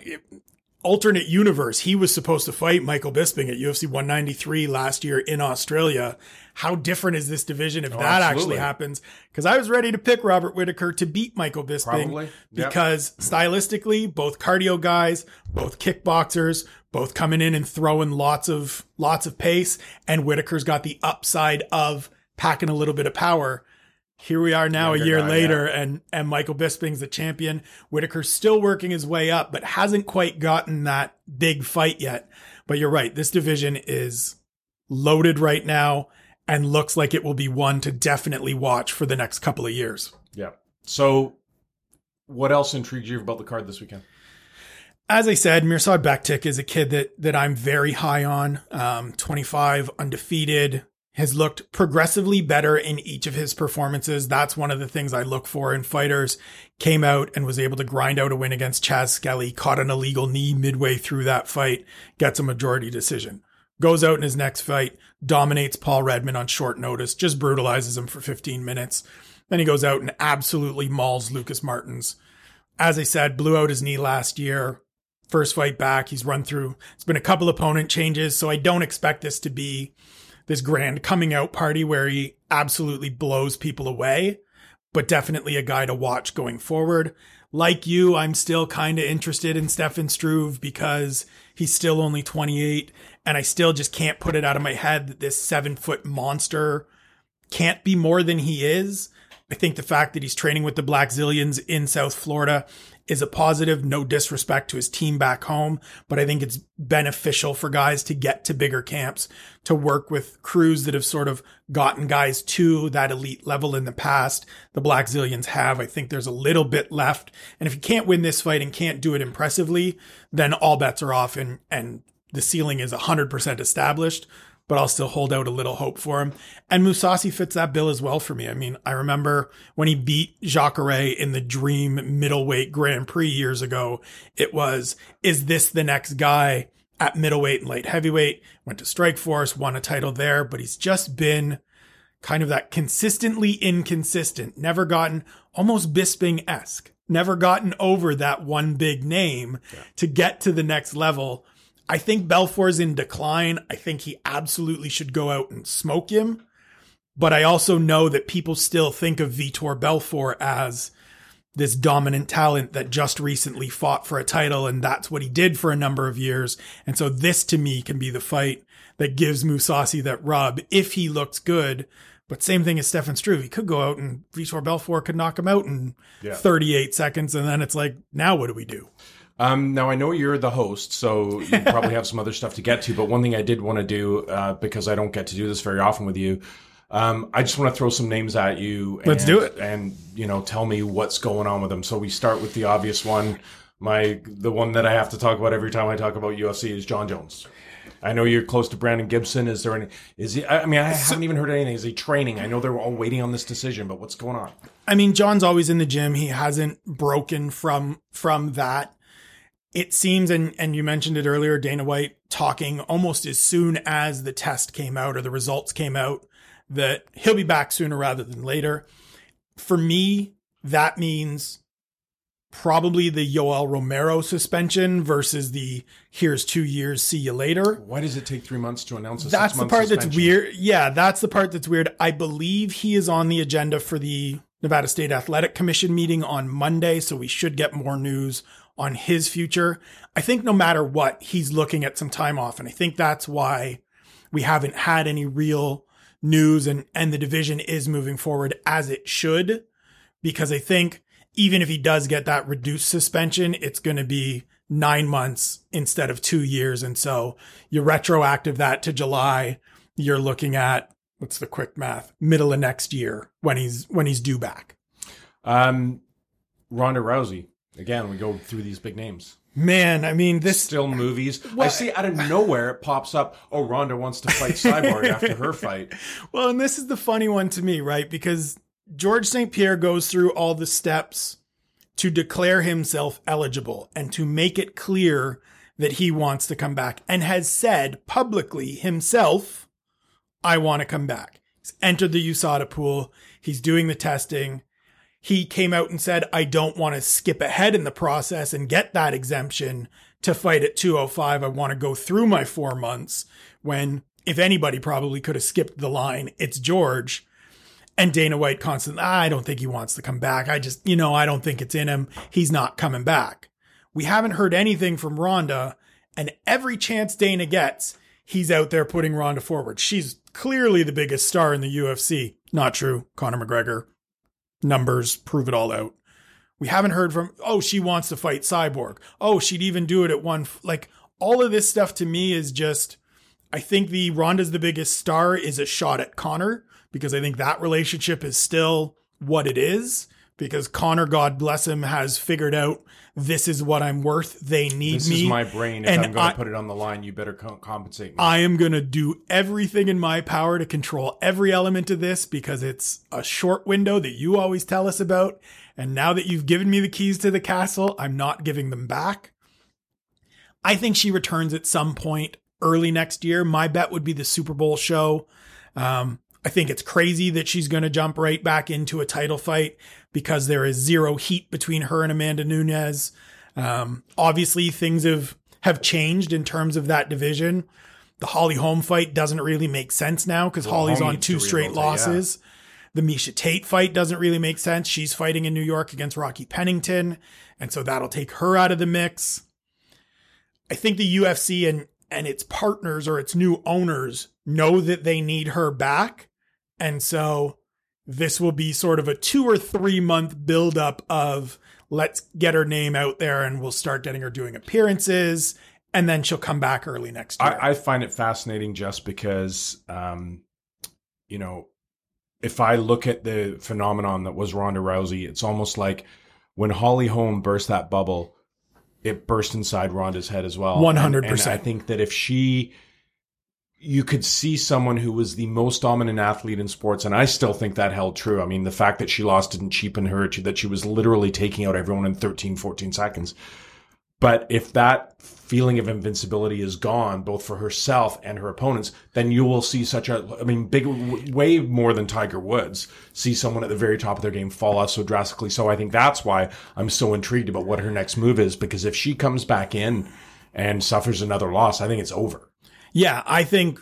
alternate universe, he was supposed to fight Michael Bisping at UFC 193 last year in Australia. How different is this division if oh, that actually
Oh,
happens? Because I was ready to pick Robert Whittaker to beat Michael Bisping.
Yep.
because stylistically, both cardio guys, both kickboxers, both coming in and throwing lots of lots of pace, and Whittaker's got the upside of packing a little bit of power. Here we are now, a year
guy,
later, and and Michael Bisping's the champion. Whittaker's still working his way up, but hasn't quite gotten that big fight yet. But you're right, this division is loaded right now and looks like it will be one to definitely watch for the next couple of years.
Yeah. So, what else intrigues you about the card this weekend?
As I said, Mirsad Bektic is a kid that that I'm very high on. Um, 25, undefeated, has looked progressively better in each of his performances. That's one of the things I look for in fighters. Came out and was able to grind out a win against Chaz Skelly, caught an illegal knee midway through that fight, gets a majority decision. Goes out in his next fight, dominates Paul Redmond on short notice, just brutalizes him for 15 minutes. Then he goes out and absolutely mauls Lucas Martins. As I said, blew out his knee last year, first fight back. He's run through, it's been a couple opponent changes. So I don't expect this to be this grand coming out party where he absolutely blows people away, but definitely a guy to watch going forward. Like you, I'm still kind of interested in Stefan Struve because he's still only 28 and I still just can't put it out of my head that this seven foot monster can't be more than he is. I think the fact that he's training with the Blackzilians in South Florida is a positive. No disrespect to his team back home, but I think it's beneficial for guys to get to bigger camps, to work with crews that have sort of gotten guys to that elite level in the past. The Blackzilians have. I think there's a little bit left. And if you can't win this fight and can't do it impressively, then all bets are off and, and the ceiling is 100% established but I'll still hold out a little hope for him. And Mousasi fits that bill as well for me. I mean, I remember when he beat Jacare in the dream middleweight Grand Prix years ago, it was, is this the next guy at middleweight and light heavyweight? Went to Strikeforce, won a title there, but he's just been kind of that consistently inconsistent, never gotten almost Bisping-esque, never gotten over that one big name to get to the next level. I think Belfort's in decline. I think he absolutely should go out and smoke him. But I also know that people still think of Vitor Belfort as this dominant talent that just recently fought for a title and that's what he did for a number of years. And so this to me can be the fight that gives Mousasi that rub if he looks good. But same thing as Stefan Struve. He could go out and Vitor Belfort could knock him out in
Yeah.
38 seconds. And then it's like, now what do we do?
Um, now I know you're the host, so you probably have some other stuff to get to. But one thing I did want to do, uh, because I don't get to do this very often with you, um, I just want to throw some names at you. And,
Let's do it.
and you know, tell me what's going on with them. So we start with the obvious one. My the one that I have to talk about every time I talk about UFC is Jon Jones. I know you're close to Brandon Gibson. Is there any? Is he? I I mean, I haven't even heard anything. Is he training? I know they're all waiting on this decision, but what's going on?
I mean, Jon's always in the gym. He hasn't broken from from that. It seems, and and you mentioned it earlier, Dana White talking almost as soon as the test came out or the results came out that he'll be back sooner rather than later. For me, that means probably the Yoel Romero suspension versus the here's two years, see you later.
Why does it take three months to announce a
That's the part that's weird. Yeah, that's the part that's weird. I believe he is on the agenda for the Nevada State Athletic Commission meeting on Monday, so we should get more news on his future. I think no matter what, he's looking at some time off, and I think that's why we haven't had any real news and and the division is moving forward as it should because I think even if he does get that reduced suspension, it's going to be nine months instead of two years. And so you retroactive that to July, you're looking at what's the quick math? Middle of next year when he's when he's due back.
Um, Ronda Rousey. Again, we go through these big names.
Man, I mean this
Still movies. I see out of nowhere it pops up. Oh, Ronda wants to fight Cyborg after her fight.
Well, and this is the funny one to me, right? Because George St. Pierre goes through all the steps to declare himself eligible and to make it clear that he wants to come back and has said publicly himself, I want to come back. He's entered the USADA pool. He's doing the testing. He came out and said, I don't want to skip ahead in the process and get that exemption to fight at 205. I want to go through my four months when if anybody probably could have skipped the line, it's George. And Dana White constantly, ah, I don't think he wants to come back. I just, you know, I don't think it's in him. He's not coming back. We haven't heard anything from Ronda, and every chance Dana gets, he's out there putting Ronda forward. She's clearly the biggest star in the UFC. Not true. Conor McGregor. Numbers prove it all out. We haven't heard from, oh, she wants to fight Cyborg. Oh, she'd even do it at one. f- Like, all of this stuff to me is just, I think the Ronda's the biggest star is a shot at Conor because I think that relationship is still what it is. Because Conor, God bless him, has figured out this is what I'm worth. They need
This
me.
This is my brain. If
and
I'm going to put it on the line, you better co- compensate me.
I am going to do everything in my power to control every element of this because it's a short window that you always tell us about. And now that you've given me the keys to the castle, I'm not giving them back. I think she returns at some point early next year. My bet would be the Super Bowl show. Um, I think it's crazy that she's going to jump right back into a title fight because there is zero heat between her and Amanda Nunes. Um, obviously, things have have changed in terms of that division. The Holly Holm fight doesn't really make sense now because Holly's
Holm
on two straight
it, yeah.
losses. The Miesha Tate fight doesn't really make sense. She's fighting in New York against Rocky Pennington, and so that'll take her out of the mix. I think the UFC and and its partners or its new owners know that they need her back, and so this will be sort of a two or three month buildup of let's get her name out there, and we'll start getting her doing appearances, and then she'll come back early next year.
I, I find it fascinating just because, um, you know, if I look at the phenomenon that was Ronda Rousey, it's almost like when Holly Holm burst that bubble, it burst inside Ronda's head as well.
100%.
And- and I think that if she, you could see someone who was the most dominant athlete in sports, and I still think that held true. I mean, the fact that she lost didn't cheapen her, that she was literally taking out everyone in 13, 14 seconds. But if that feeling of invincibility is gone, both for herself and her opponents, then you will see such a, I mean, big, way more than Tiger Woods, see someone at the very top of their game fall off so drastically. So I think that's why I'm so intrigued about what her next move is, because if she comes back in and suffers another loss, I think it's over.
Yeah, I think,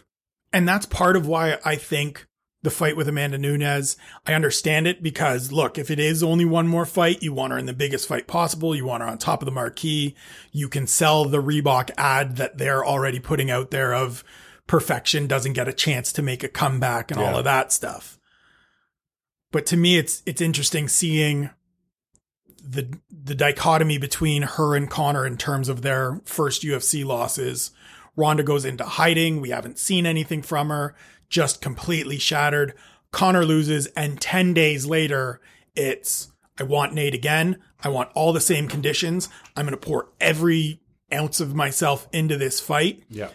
and that's part of why I think the fight with Amanda Nunes. I understand it because look, if it is only one more fight, you want her in the biggest fight possible. You want her on top of the marquee. You can sell the Reebok ad that they're already putting out there of perfection doesn't get a chance to make a comeback and all of that stuff. But to me, it's, it's interesting seeing the, the dichotomy between her and Conor in terms of their first UFC losses. Ronda goes into hiding. We haven't seen anything from her, just completely shattered. Conor loses, and 10 days later, it's I want Nate again. I want all the same conditions. I'm going to pour every ounce of myself into this fight.
Yeah.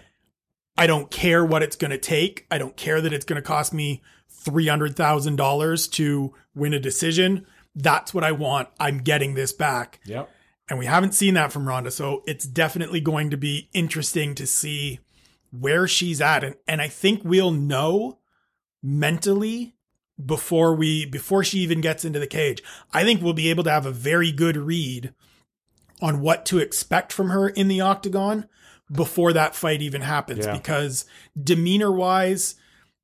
I don't care what it's going to take. I don't care that it's going to cost me $300,000 to win a decision. That's what I want. I'm getting this back.
Yeah.
And we haven't seen that from Ronda. So it's definitely going to be interesting to see where she's at. And, and I think we'll know mentally before we, before she even gets into the cage. I think we'll be able to have a very good read on what to expect from her in the octagon before that fight even happens.
Yeah.
Because demeanor wise,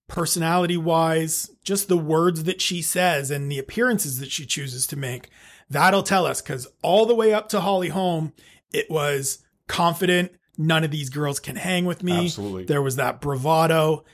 personality wise, just the words that she says and the appearances that she chooses to make, that'll tell us. Cause all the way up to Holly Holm, it was confident. None of these girls can hang with me.
Absolutely.
There was that bravado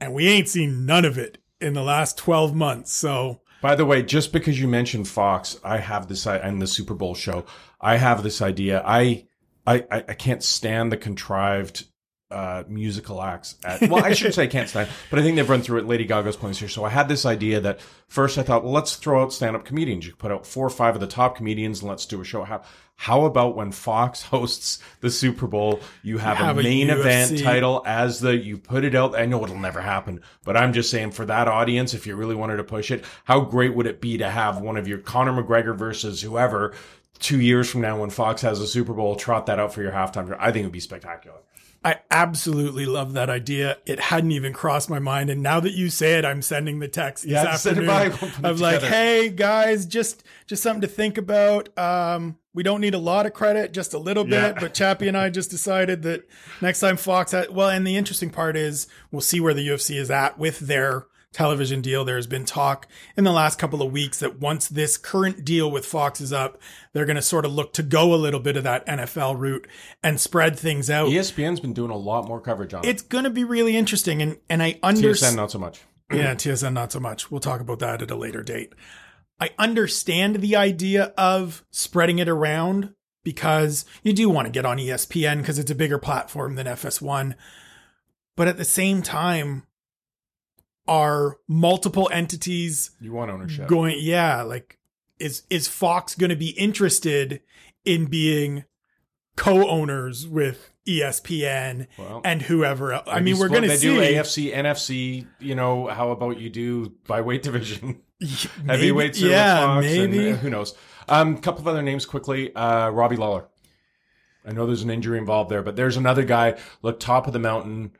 and we ain't seen none of it in the last 12 months. So
By the way, just because you mentioned Fox, I have this and the Super Bowl show. I have this idea. I I I can't stand the contrived uh, musical acts. At, well, I shouldn't say I can't stand, but I think they've run through it. Lady Gaga's playing here, so I had this idea that first I thought, well, let's throw out stand-up comedians. You put out four or five of the top comedians, and let's do a show. How how about when Fox hosts the Super Bowl, you have,
have
a
a
main event title as the you put it out. I know it'll never happen, but I'm just saying for that audience, if you really wanted to push it, how great would it be to have one of your Conor McGregor versus whoever two years from now when Fox has a Super Bowl, trot that out for your halftime. I think it would be spectacular.
I absolutely love that idea. It hadn't even crossed my mind. And now that you say it, I'm sending the text this
Yeah, it
afternoon
by, we'll put it
of like, hey guys, just just something to think about. Um, we don't need a lot of credit, just a little
Yeah.
bit. But Chappie and I just decided that next time Fox had, well, and the interesting part is we'll see where the UFC is at with their television deal. There's been talk in the last couple of weeks that once this current deal with Fox is up, they're going to sort of look to go a little bit of that NFL route and spread things out
ESPN's been doing a lot more coverage on it.
it's going to be really interesting and and i
TSN
understand
not so much.
yeah tsn not so much we'll talk about that at a later date i understand the idea of spreading it around because you do want to get on espn because it's a bigger platform than fs1 but at the same time are multiple entities
You want ownership.
going yeah like is is fox going to be interested in being co-owners with espn
Well,
and whoever else. I mean, we're going to see
do AFC, NFC. You know, how about you do by weight division?
Maybe-
Heavyweights
yeah, maybe.
and, uh, who knows? Um, couple of other names quickly. Uh, Robbie Lawler. I know there's an injury involved there, but there's another guy. Look, top of the mountain,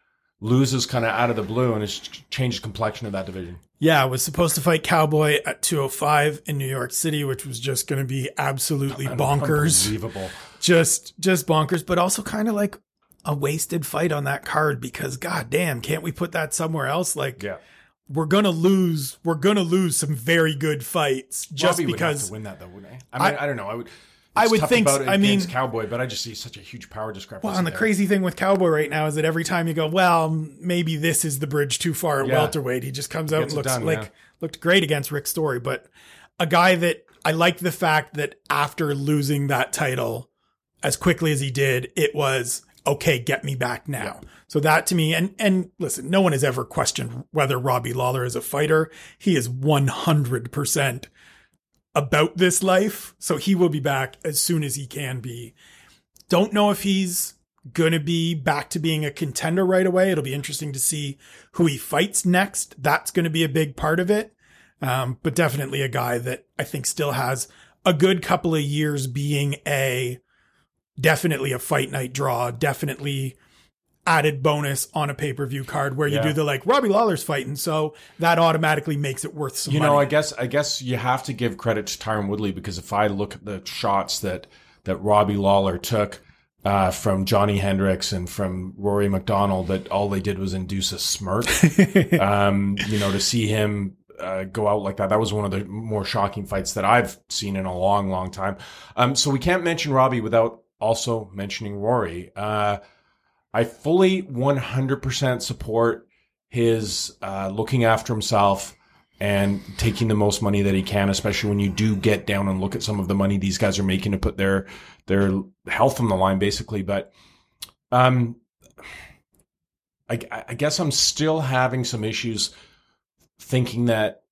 loses kind of out of the blue, and ch- changed the complexion of that division.
yeah, was supposed to fight Cowboy at 205 in New York City, which was just going to be absolutely bonkers.
Unbelievable.
Just, just bonkers, but also kind of like a wasted fight on that card because god damn, can't we put that somewhere else? Like
Yeah,
we're going to lose, we're going to lose some very good fights just
Robbie
because
to win that though, wouldn't he? I mean, I, don't know. I would.
I would think
About it
I mean-
Cowboy, but I just see such a huge power discrepancy.
Well, and the
there.
crazy thing with Cowboy right now is that every time you go, well, maybe this is the bridge too far at
Yeah.
welterweight, he just comes out and looks
done,
like
yeah.
looked great against Rick Story. But a guy that I like the fact that after losing that title as quickly as he did, it was okay, get me back now. So that to me, and and listen, no one has ever questioned whether Robbie Lawler is a fighter. He is one hundred percent about this life. So he will be back as soon as he can be. Don't know if he's going to be back to being a contender right away. It'll be interesting to see who he fights next. That's going to be a big part of it. Um, but definitely a guy that I think still has a good couple of years being a definitely a fight night draw, definitely added bonus on a pay-per-view card where you
Yeah.
do the like Robbie Lawler's fighting. So that automatically makes it worth some
You
money.
know, I guess I guess you have to give credit to Tyron Woodley because if I look at the shots that that Robbie Lawler took uh, from Johnny Hendricks and from Rory MacDonald that all they did was induce a smirk. um, you know, to see him uh, go out like that, that was one of the more shocking fights that I've seen in a long, long time. Um, so we can't mention Robbie without also mentioning Rory. Uh, I fully 100% support his uh, looking after himself and taking the most money that he can, especially when you do get down and look at some of the money these guys are making to put their their health on the line, basically. But um, I, I guess I'm still having some issues thinking that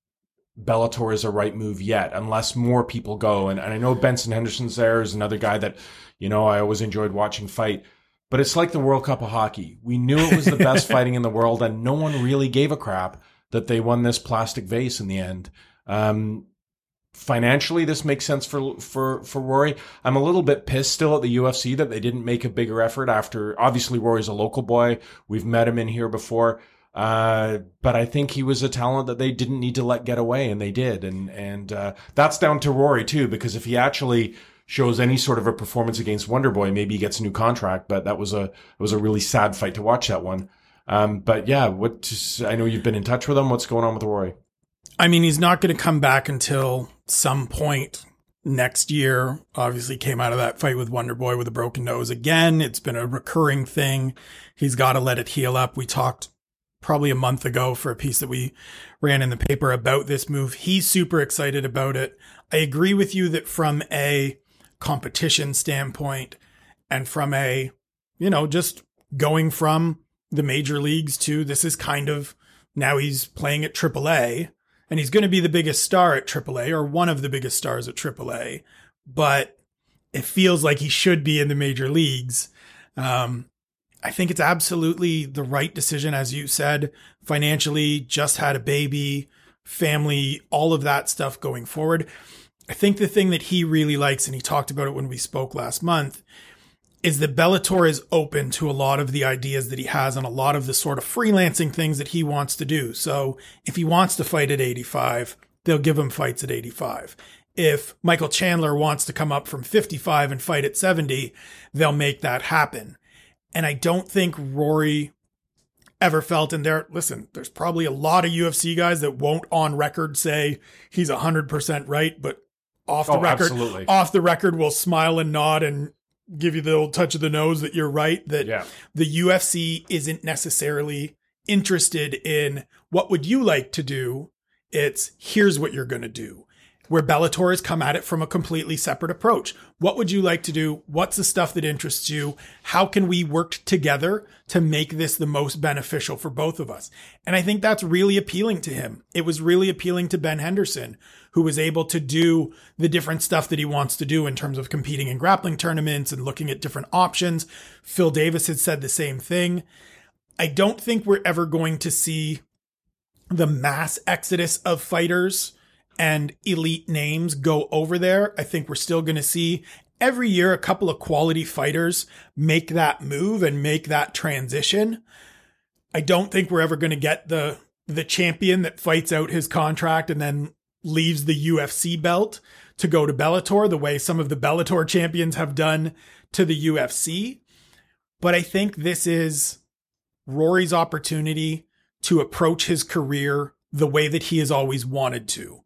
Bellator is a right move yet, unless more people go. And, and I know Benson Henderson's there is another guy that you know I always enjoyed watching fight. But it's like the World Cup of hockey. We knew it was the best fighting in the world, and no one really gave a crap that they won this plastic vase in the end. Um, financially, this makes sense for for for Rory. I'm a little bit pissed still at the UFC that they didn't make a bigger effort after. Obviously, Rory's a local boy. We've met him in here before. Uh, but I think he was a talent that they didn't need to let get away, and they did, and and uh, that's down to Rory too, because if he actually shows any sort of a performance against Wonderboy, maybe he gets a new contract. But that was a it was a really sad fight to watch that one. Um, but yeah, what I know you've been in touch with him. What's going on with Rory?
I mean, he's not going to come back until some point next year. Obviously, came out of that fight with Wonderboy with a broken nose again. It's been a recurring thing. He's got to let it heal up. We talked probably a month ago for a piece that we ran in the paper about this move. He's super excited about it. I agree with you that from a competition standpoint and from a, you know, just going from the major leagues to this is kind of now he's playing at AAA and he's going to be the biggest star at AAA or one of the biggest stars at AAA, but it feels like he should be in the major leagues. Um, I think it's absolutely the right decision, as you said, financially, just had a baby, family, all of that stuff going forward. I think the thing that he really likes, and he talked about it when we spoke last month, is that Bellator is open to a lot of the ideas that he has and a lot of the sort of freelancing things that he wants to do. So if he wants to fight at 85, they'll give him fights at 85. If Michael Chandler wants to come up from 55 and fight at 70, they'll make that happen. And I don't think Rory ever felt in there. Listen, there's probably a lot of UFC guys that won't on record say he's 100% right, but off the oh, record, absolutely. off the record, will smile and nod and give you the old touch of the nose that you're right. That yeah. the UFC isn't necessarily interested in what would you like to do. It's here's what you're going to do where Bellator has come at it from a completely separate approach. What would you like to do? What's the stuff that interests you? How can we work together to make this the most beneficial for both of us? And I think that's really appealing to him. It was really appealing to Ben Henderson, who was able to do the different stuff that he wants to do in terms of competing in grappling tournaments and looking at different options. Phil Davis had said the same thing. I don't think we're ever going to see the mass exodus of fighters and elite names go over there. I think we're still going to see every year a couple of quality fighters make that move and make that transition. I don't think we're ever going to get the the champion that fights out his contract and then leaves the UFC belt to go to Bellator the way some of the Bellator champions have done to the UFC. But I think this is Rory's opportunity to approach his career the way that he has always wanted to.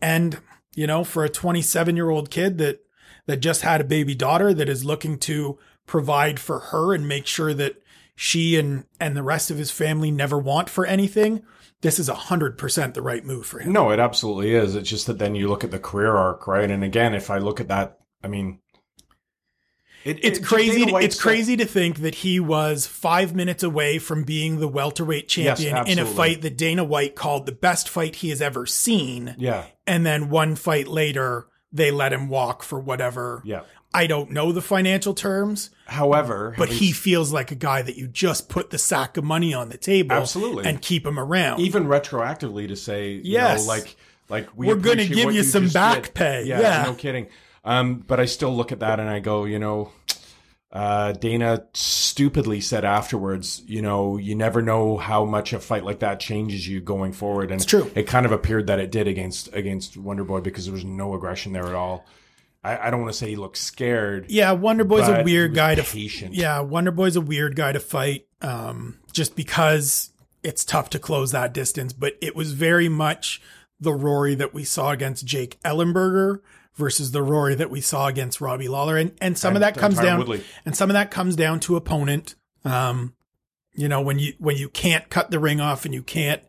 And, you know, for a 27 year old kid that, that just had a baby daughter that is looking to provide for her and make sure that she and, and the rest of his family never want for anything, this is a hundred percent the right move for him.
No, it absolutely is. It's just that then you look at the career arc, right? And again, if I look at that, I mean,
it, it's it, crazy. To, it's stuff. crazy to think that he was five minutes away from being the welterweight champion yes, in a fight that Dana White called the best fight he has ever seen.
Yeah,
and then one fight later, they let him walk for whatever.
Yeah,
I don't know the financial terms.
However,
but he feels like a guy that you just put the sack of money on the table,
absolutely,
and keep him around,
even retroactively to say, yes, know, like like
we are going to give you some back did. pay. Yeah, yeah,
no kidding. Um, but I still look at that and I go, you know, uh, Dana stupidly said afterwards, you know, you never know how much a fight like that changes you going forward. And
it's true.
It kind of appeared that it did against against Wonderboy because there was no aggression there at all. I, I don't want to say he looks scared.
Yeah, Wonder Boy's a weird guy to
patient.
Yeah, Wonder Boy's a weird guy to fight. Um, just because it's tough to close that distance, but it was very much the Rory that we saw against Jake Ellenberger versus the Rory that we saw against Robbie Lawler, and and some of that comes down,
Woodley.
and some of that comes down to opponent. Um, you know when you when you can't cut the ring off and you can't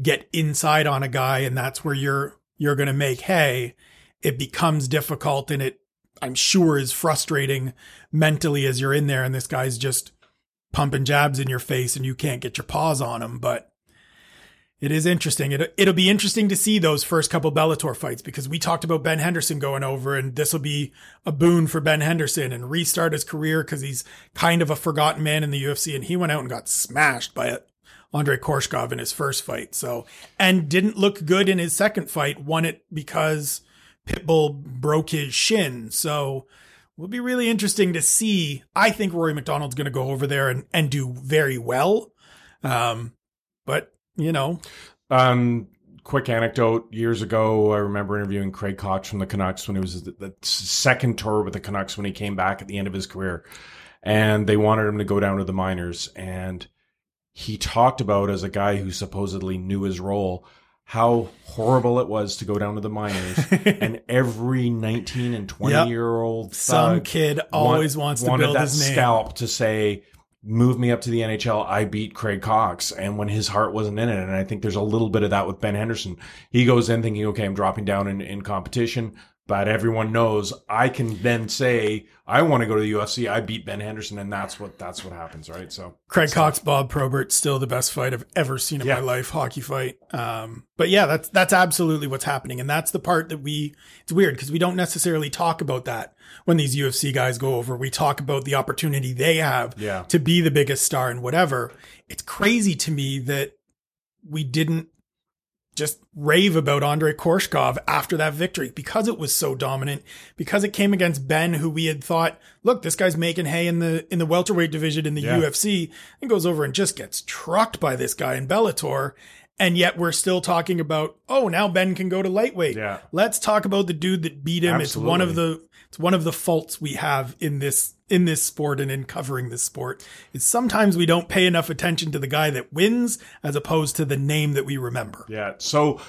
get inside on a guy, and that's where you're you're going to make hay. It becomes difficult, and it I'm sure is frustrating mentally as you're in there, and this guy's just pumping jabs in your face, and you can't get your paws on him. But it is interesting. It, it'll be interesting to see those first couple Bellator fights because we talked about Ben Henderson going over, and this will be a boon for Ben Henderson and restart his career because he's kind of a forgotten man in the UFC, and he went out and got smashed by Andre Koreshkov in his first fight. So, and didn't look good in his second fight. Won it because Pitbull broke his shin. So, will be really interesting to see. I think Rory MacDonald's going to go over there and, and do very well. Um, but you know,
Um, quick anecdote: years ago, I remember interviewing Craig Coxe from the Canucks when he was the, the second tour with the Canucks when he came back at the end of his career, and they wanted him to go down to the minors, and he talked about as a guy who supposedly knew his role. How horrible it was to go down to the minors, and every nineteen and twenty
Yep.
year old
some kid always wants to
wanted
build
that
his name.
scalp to say, "Move me up to the NHL. I beat Craig Coxe." And when his heart wasn't in it, and I think there's a little bit of that with Ben Henderson. He goes in thinking, "Okay, I'm dropping down in, in competition." But everyone knows I can then say I want to go to the UFC. I beat Ben Henderson, and that's what that's what happens, right? So
Craig Coxe, Bob Probert, still the best fight I've ever seen in
Yeah.
my life, hockey fight. Um, but yeah, that's that's absolutely what's happening, and that's the part that we. It's weird because we don't necessarily talk about that when these UFC guys go over. We talk about the opportunity they have
Yeah.
to be the biggest star and whatever. It's crazy to me that we didn't just rave about Andre Koreshkov after that victory because it was so dominant, because it came against Ben, who we had thought, look, this guy's making hay in the in the welterweight division in the
Yeah.
UFC, and goes over and just gets trucked by this guy in Bellator. And yet we're still talking about, oh, now Ben can go to lightweight.
Yeah.
Let's talk about the dude that beat him. It's one of the it's one of the faults we have in this in this sport and in covering this sport. Is sometimes we don't pay enough attention to the guy that wins as opposed to the name that we remember.
yeah. So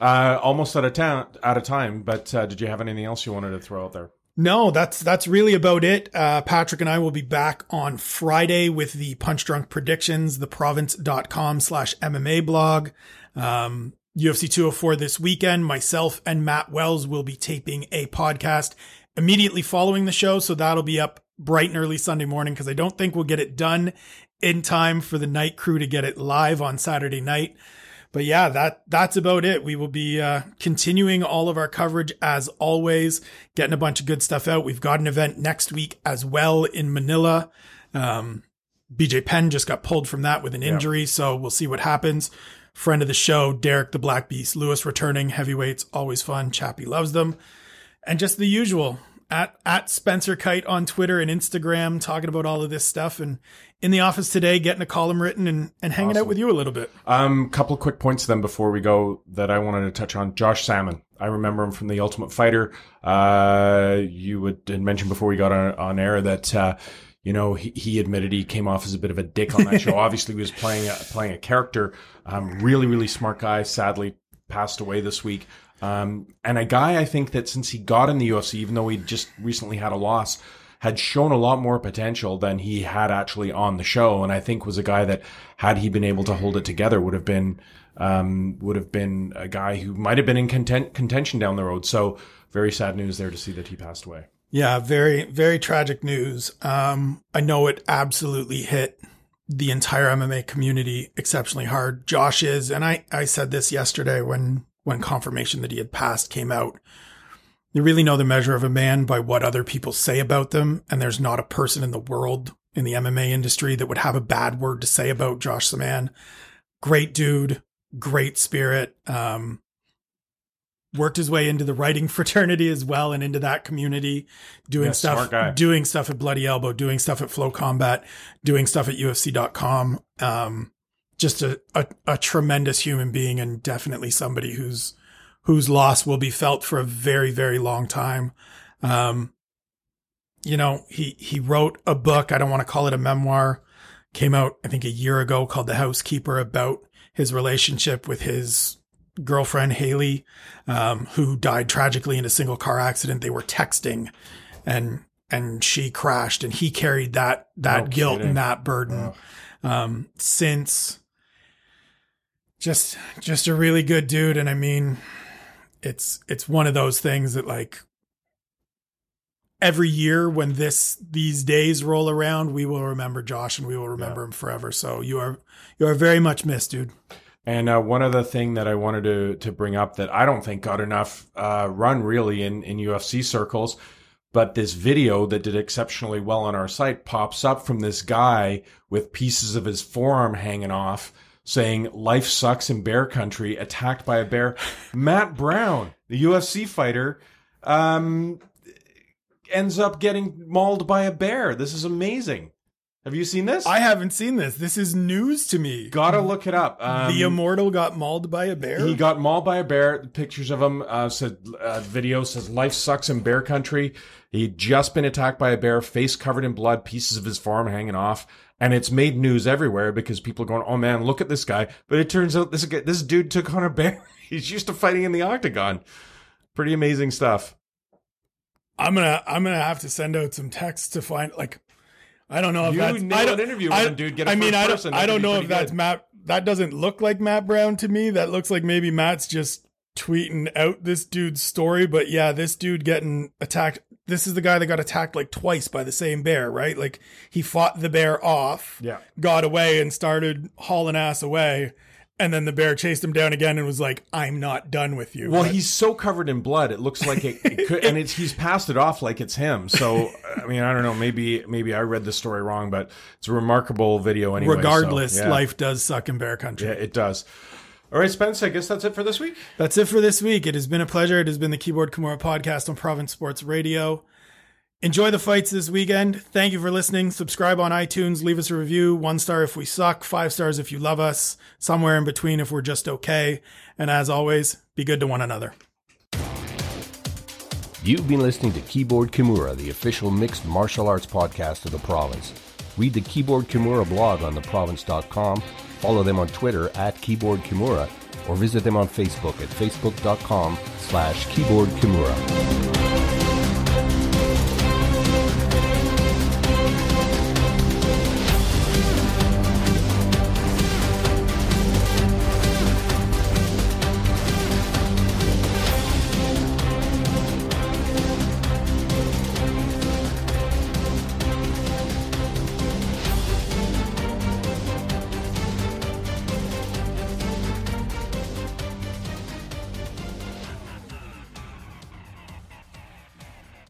uh, almost out of town, out of time. But uh, did you have anything else you wanted to throw out there?
No, that's that's really about it. Uh, Patrick and I will be back on Friday with the Punch Drunk Predictions, theprovince.com slash MMA blog. Um, UFC 204 this weekend. Myself and Matt Wells will be taping a podcast immediately following the show. So that'll be up bright and early Sunday morning because I don't think we'll get it done in time for the night crew to get it live on Saturday night but yeah, that that's about it. We will be uh, continuing all of our coverage as always, getting a bunch of good stuff out. We've got an event next week as well in Manila. Um, BJ Penn just got pulled from that with an injury, so we'll see what happens. Friend of the show, Derrick the Black Beast Lewis returning heavyweights, always fun. Chappie loves them, and just the usual at at Spencer Kyte on Twitter and Instagram, talking about all of this stuff, and in the office today, getting a column written and and hanging out with you a little bit.
Um, couple of quick points then before we go that I wanted to touch on. Josh Samman. I remember him from the Ultimate Fighter. Uh, you would had mentioned before we got on, on air that uh, you know he, he admitted he came off as a bit of a dick on that show. Obviously, he was playing a, playing a character. Um, really, really smart guy. Sadly, passed away this week. Um, and a guy I think that since he got in the UFC, even though he just recently had a loss, had shown a lot more potential than he had actually on the show. And I think was a guy that had he been able to hold it together would have been, um, would have been a guy who might have been in content, contention down the road. So very sad news there to see that he passed away.
Yeah, very, very tragic news. Um, I know it absolutely hit the entire MMA community exceptionally hard. Josh is, and I, I said this yesterday when, when confirmation that he had passed came out. You really know the measure of a man by what other people say about them. And there's not a person in the world in the MMA industry that would have a bad word to say about Josh Samman. Great dude, great spirit. Um, worked his way into the writing fraternity as well and into that community, doing
Yeah,
stuff, doing stuff at Bloody Elbow, doing stuff at Flow Combat, doing stuff at UFC.com. Um, just a, a, a tremendous human being and definitely somebody whose, whose loss will be felt for a very, very long time. Um, you know, he, he wrote a book. I don't want to call it a memoir. Came out, I think, a year ago called The Housekeeper about his relationship with his girlfriend, Haley, um, who died tragically in a single car accident. They were texting and, and she crashed and he carried that, that
No
guilt
kidding.
and that burden, um, since just, just a really good dude. And I mean, it's, it's one of those things that like, every year when this these days roll around, we will remember Josh and we will remember him forever. So you are you are very much missed, dude.
And uh, one other thing that I wanted to to bring up that I don't think got enough uh, run really in in UFC circles, but this video that did exceptionally well on our site pops up from this guy with pieces of his forearm hanging off, saying "Life sucks in bear country." Attacked by a bear. Matt Brown, the UFC fighter, um, ends up getting mauled by a bear. This is amazing. Have you seen this?
I haven't seen this. This is news to me.
Gotta look it up. Um,
the immortal got mauled by a bear.
He got mauled by a bear. Pictures of him uh, said uh, video says life sucks in bear country. He'd just been attacked by a bear, face covered in blood, pieces of his forearm hanging off, and it's made news everywhere because people are going, "Oh man, look at this guy!" But it turns out this this dude took on a bear. He's used to fighting in the octagon. Pretty amazing stuff.
I'm gonna I'm gonna have to send out some texts to find like I don't know if
You
that's I don't,
interview
I,
him, dude. Get
I mean I don't. I don't know if that's
good.
Matt. That doesn't look like Matt Brown to me. That looks like maybe Matt's just tweeting out this dude's story. But yeah, this dude getting attacked. This is the guy that got attacked like twice by the same bear, right? Like he fought the bear off,
Yeah.
got away and started hauling ass away. And then the bear chased him down again and was like, I'm not done with you.
Well,
But-
he's so covered in blood, it looks like it, it could, and it's he's passed it off like it's him. So, I mean, I don't know. Maybe maybe I read the story wrong, but it's a remarkable video anyway. so,
regardless,
yeah.
life does suck in bear country.
Yeah, it does. All right, Spence. I guess that's it for this week.
That's it for this week. It has been a pleasure. It has been the Keyboard Kimura podcast on Province Sports Radio. Enjoy the fights this weekend. Thank you for listening. Subscribe on iTunes. Leave us a review. One star if we suck, five stars if you love us, somewhere in between if we're just okay. And as always, be good to one another.
You've been listening to Keyboard Kimura, the official mixed martial arts podcast of the province. Read the Keyboard Kimura blog on theprovince.com, follow them on Twitter at Keyboard Kimura, or visit them on Facebook at facebook.com slash Keyboard Kimura.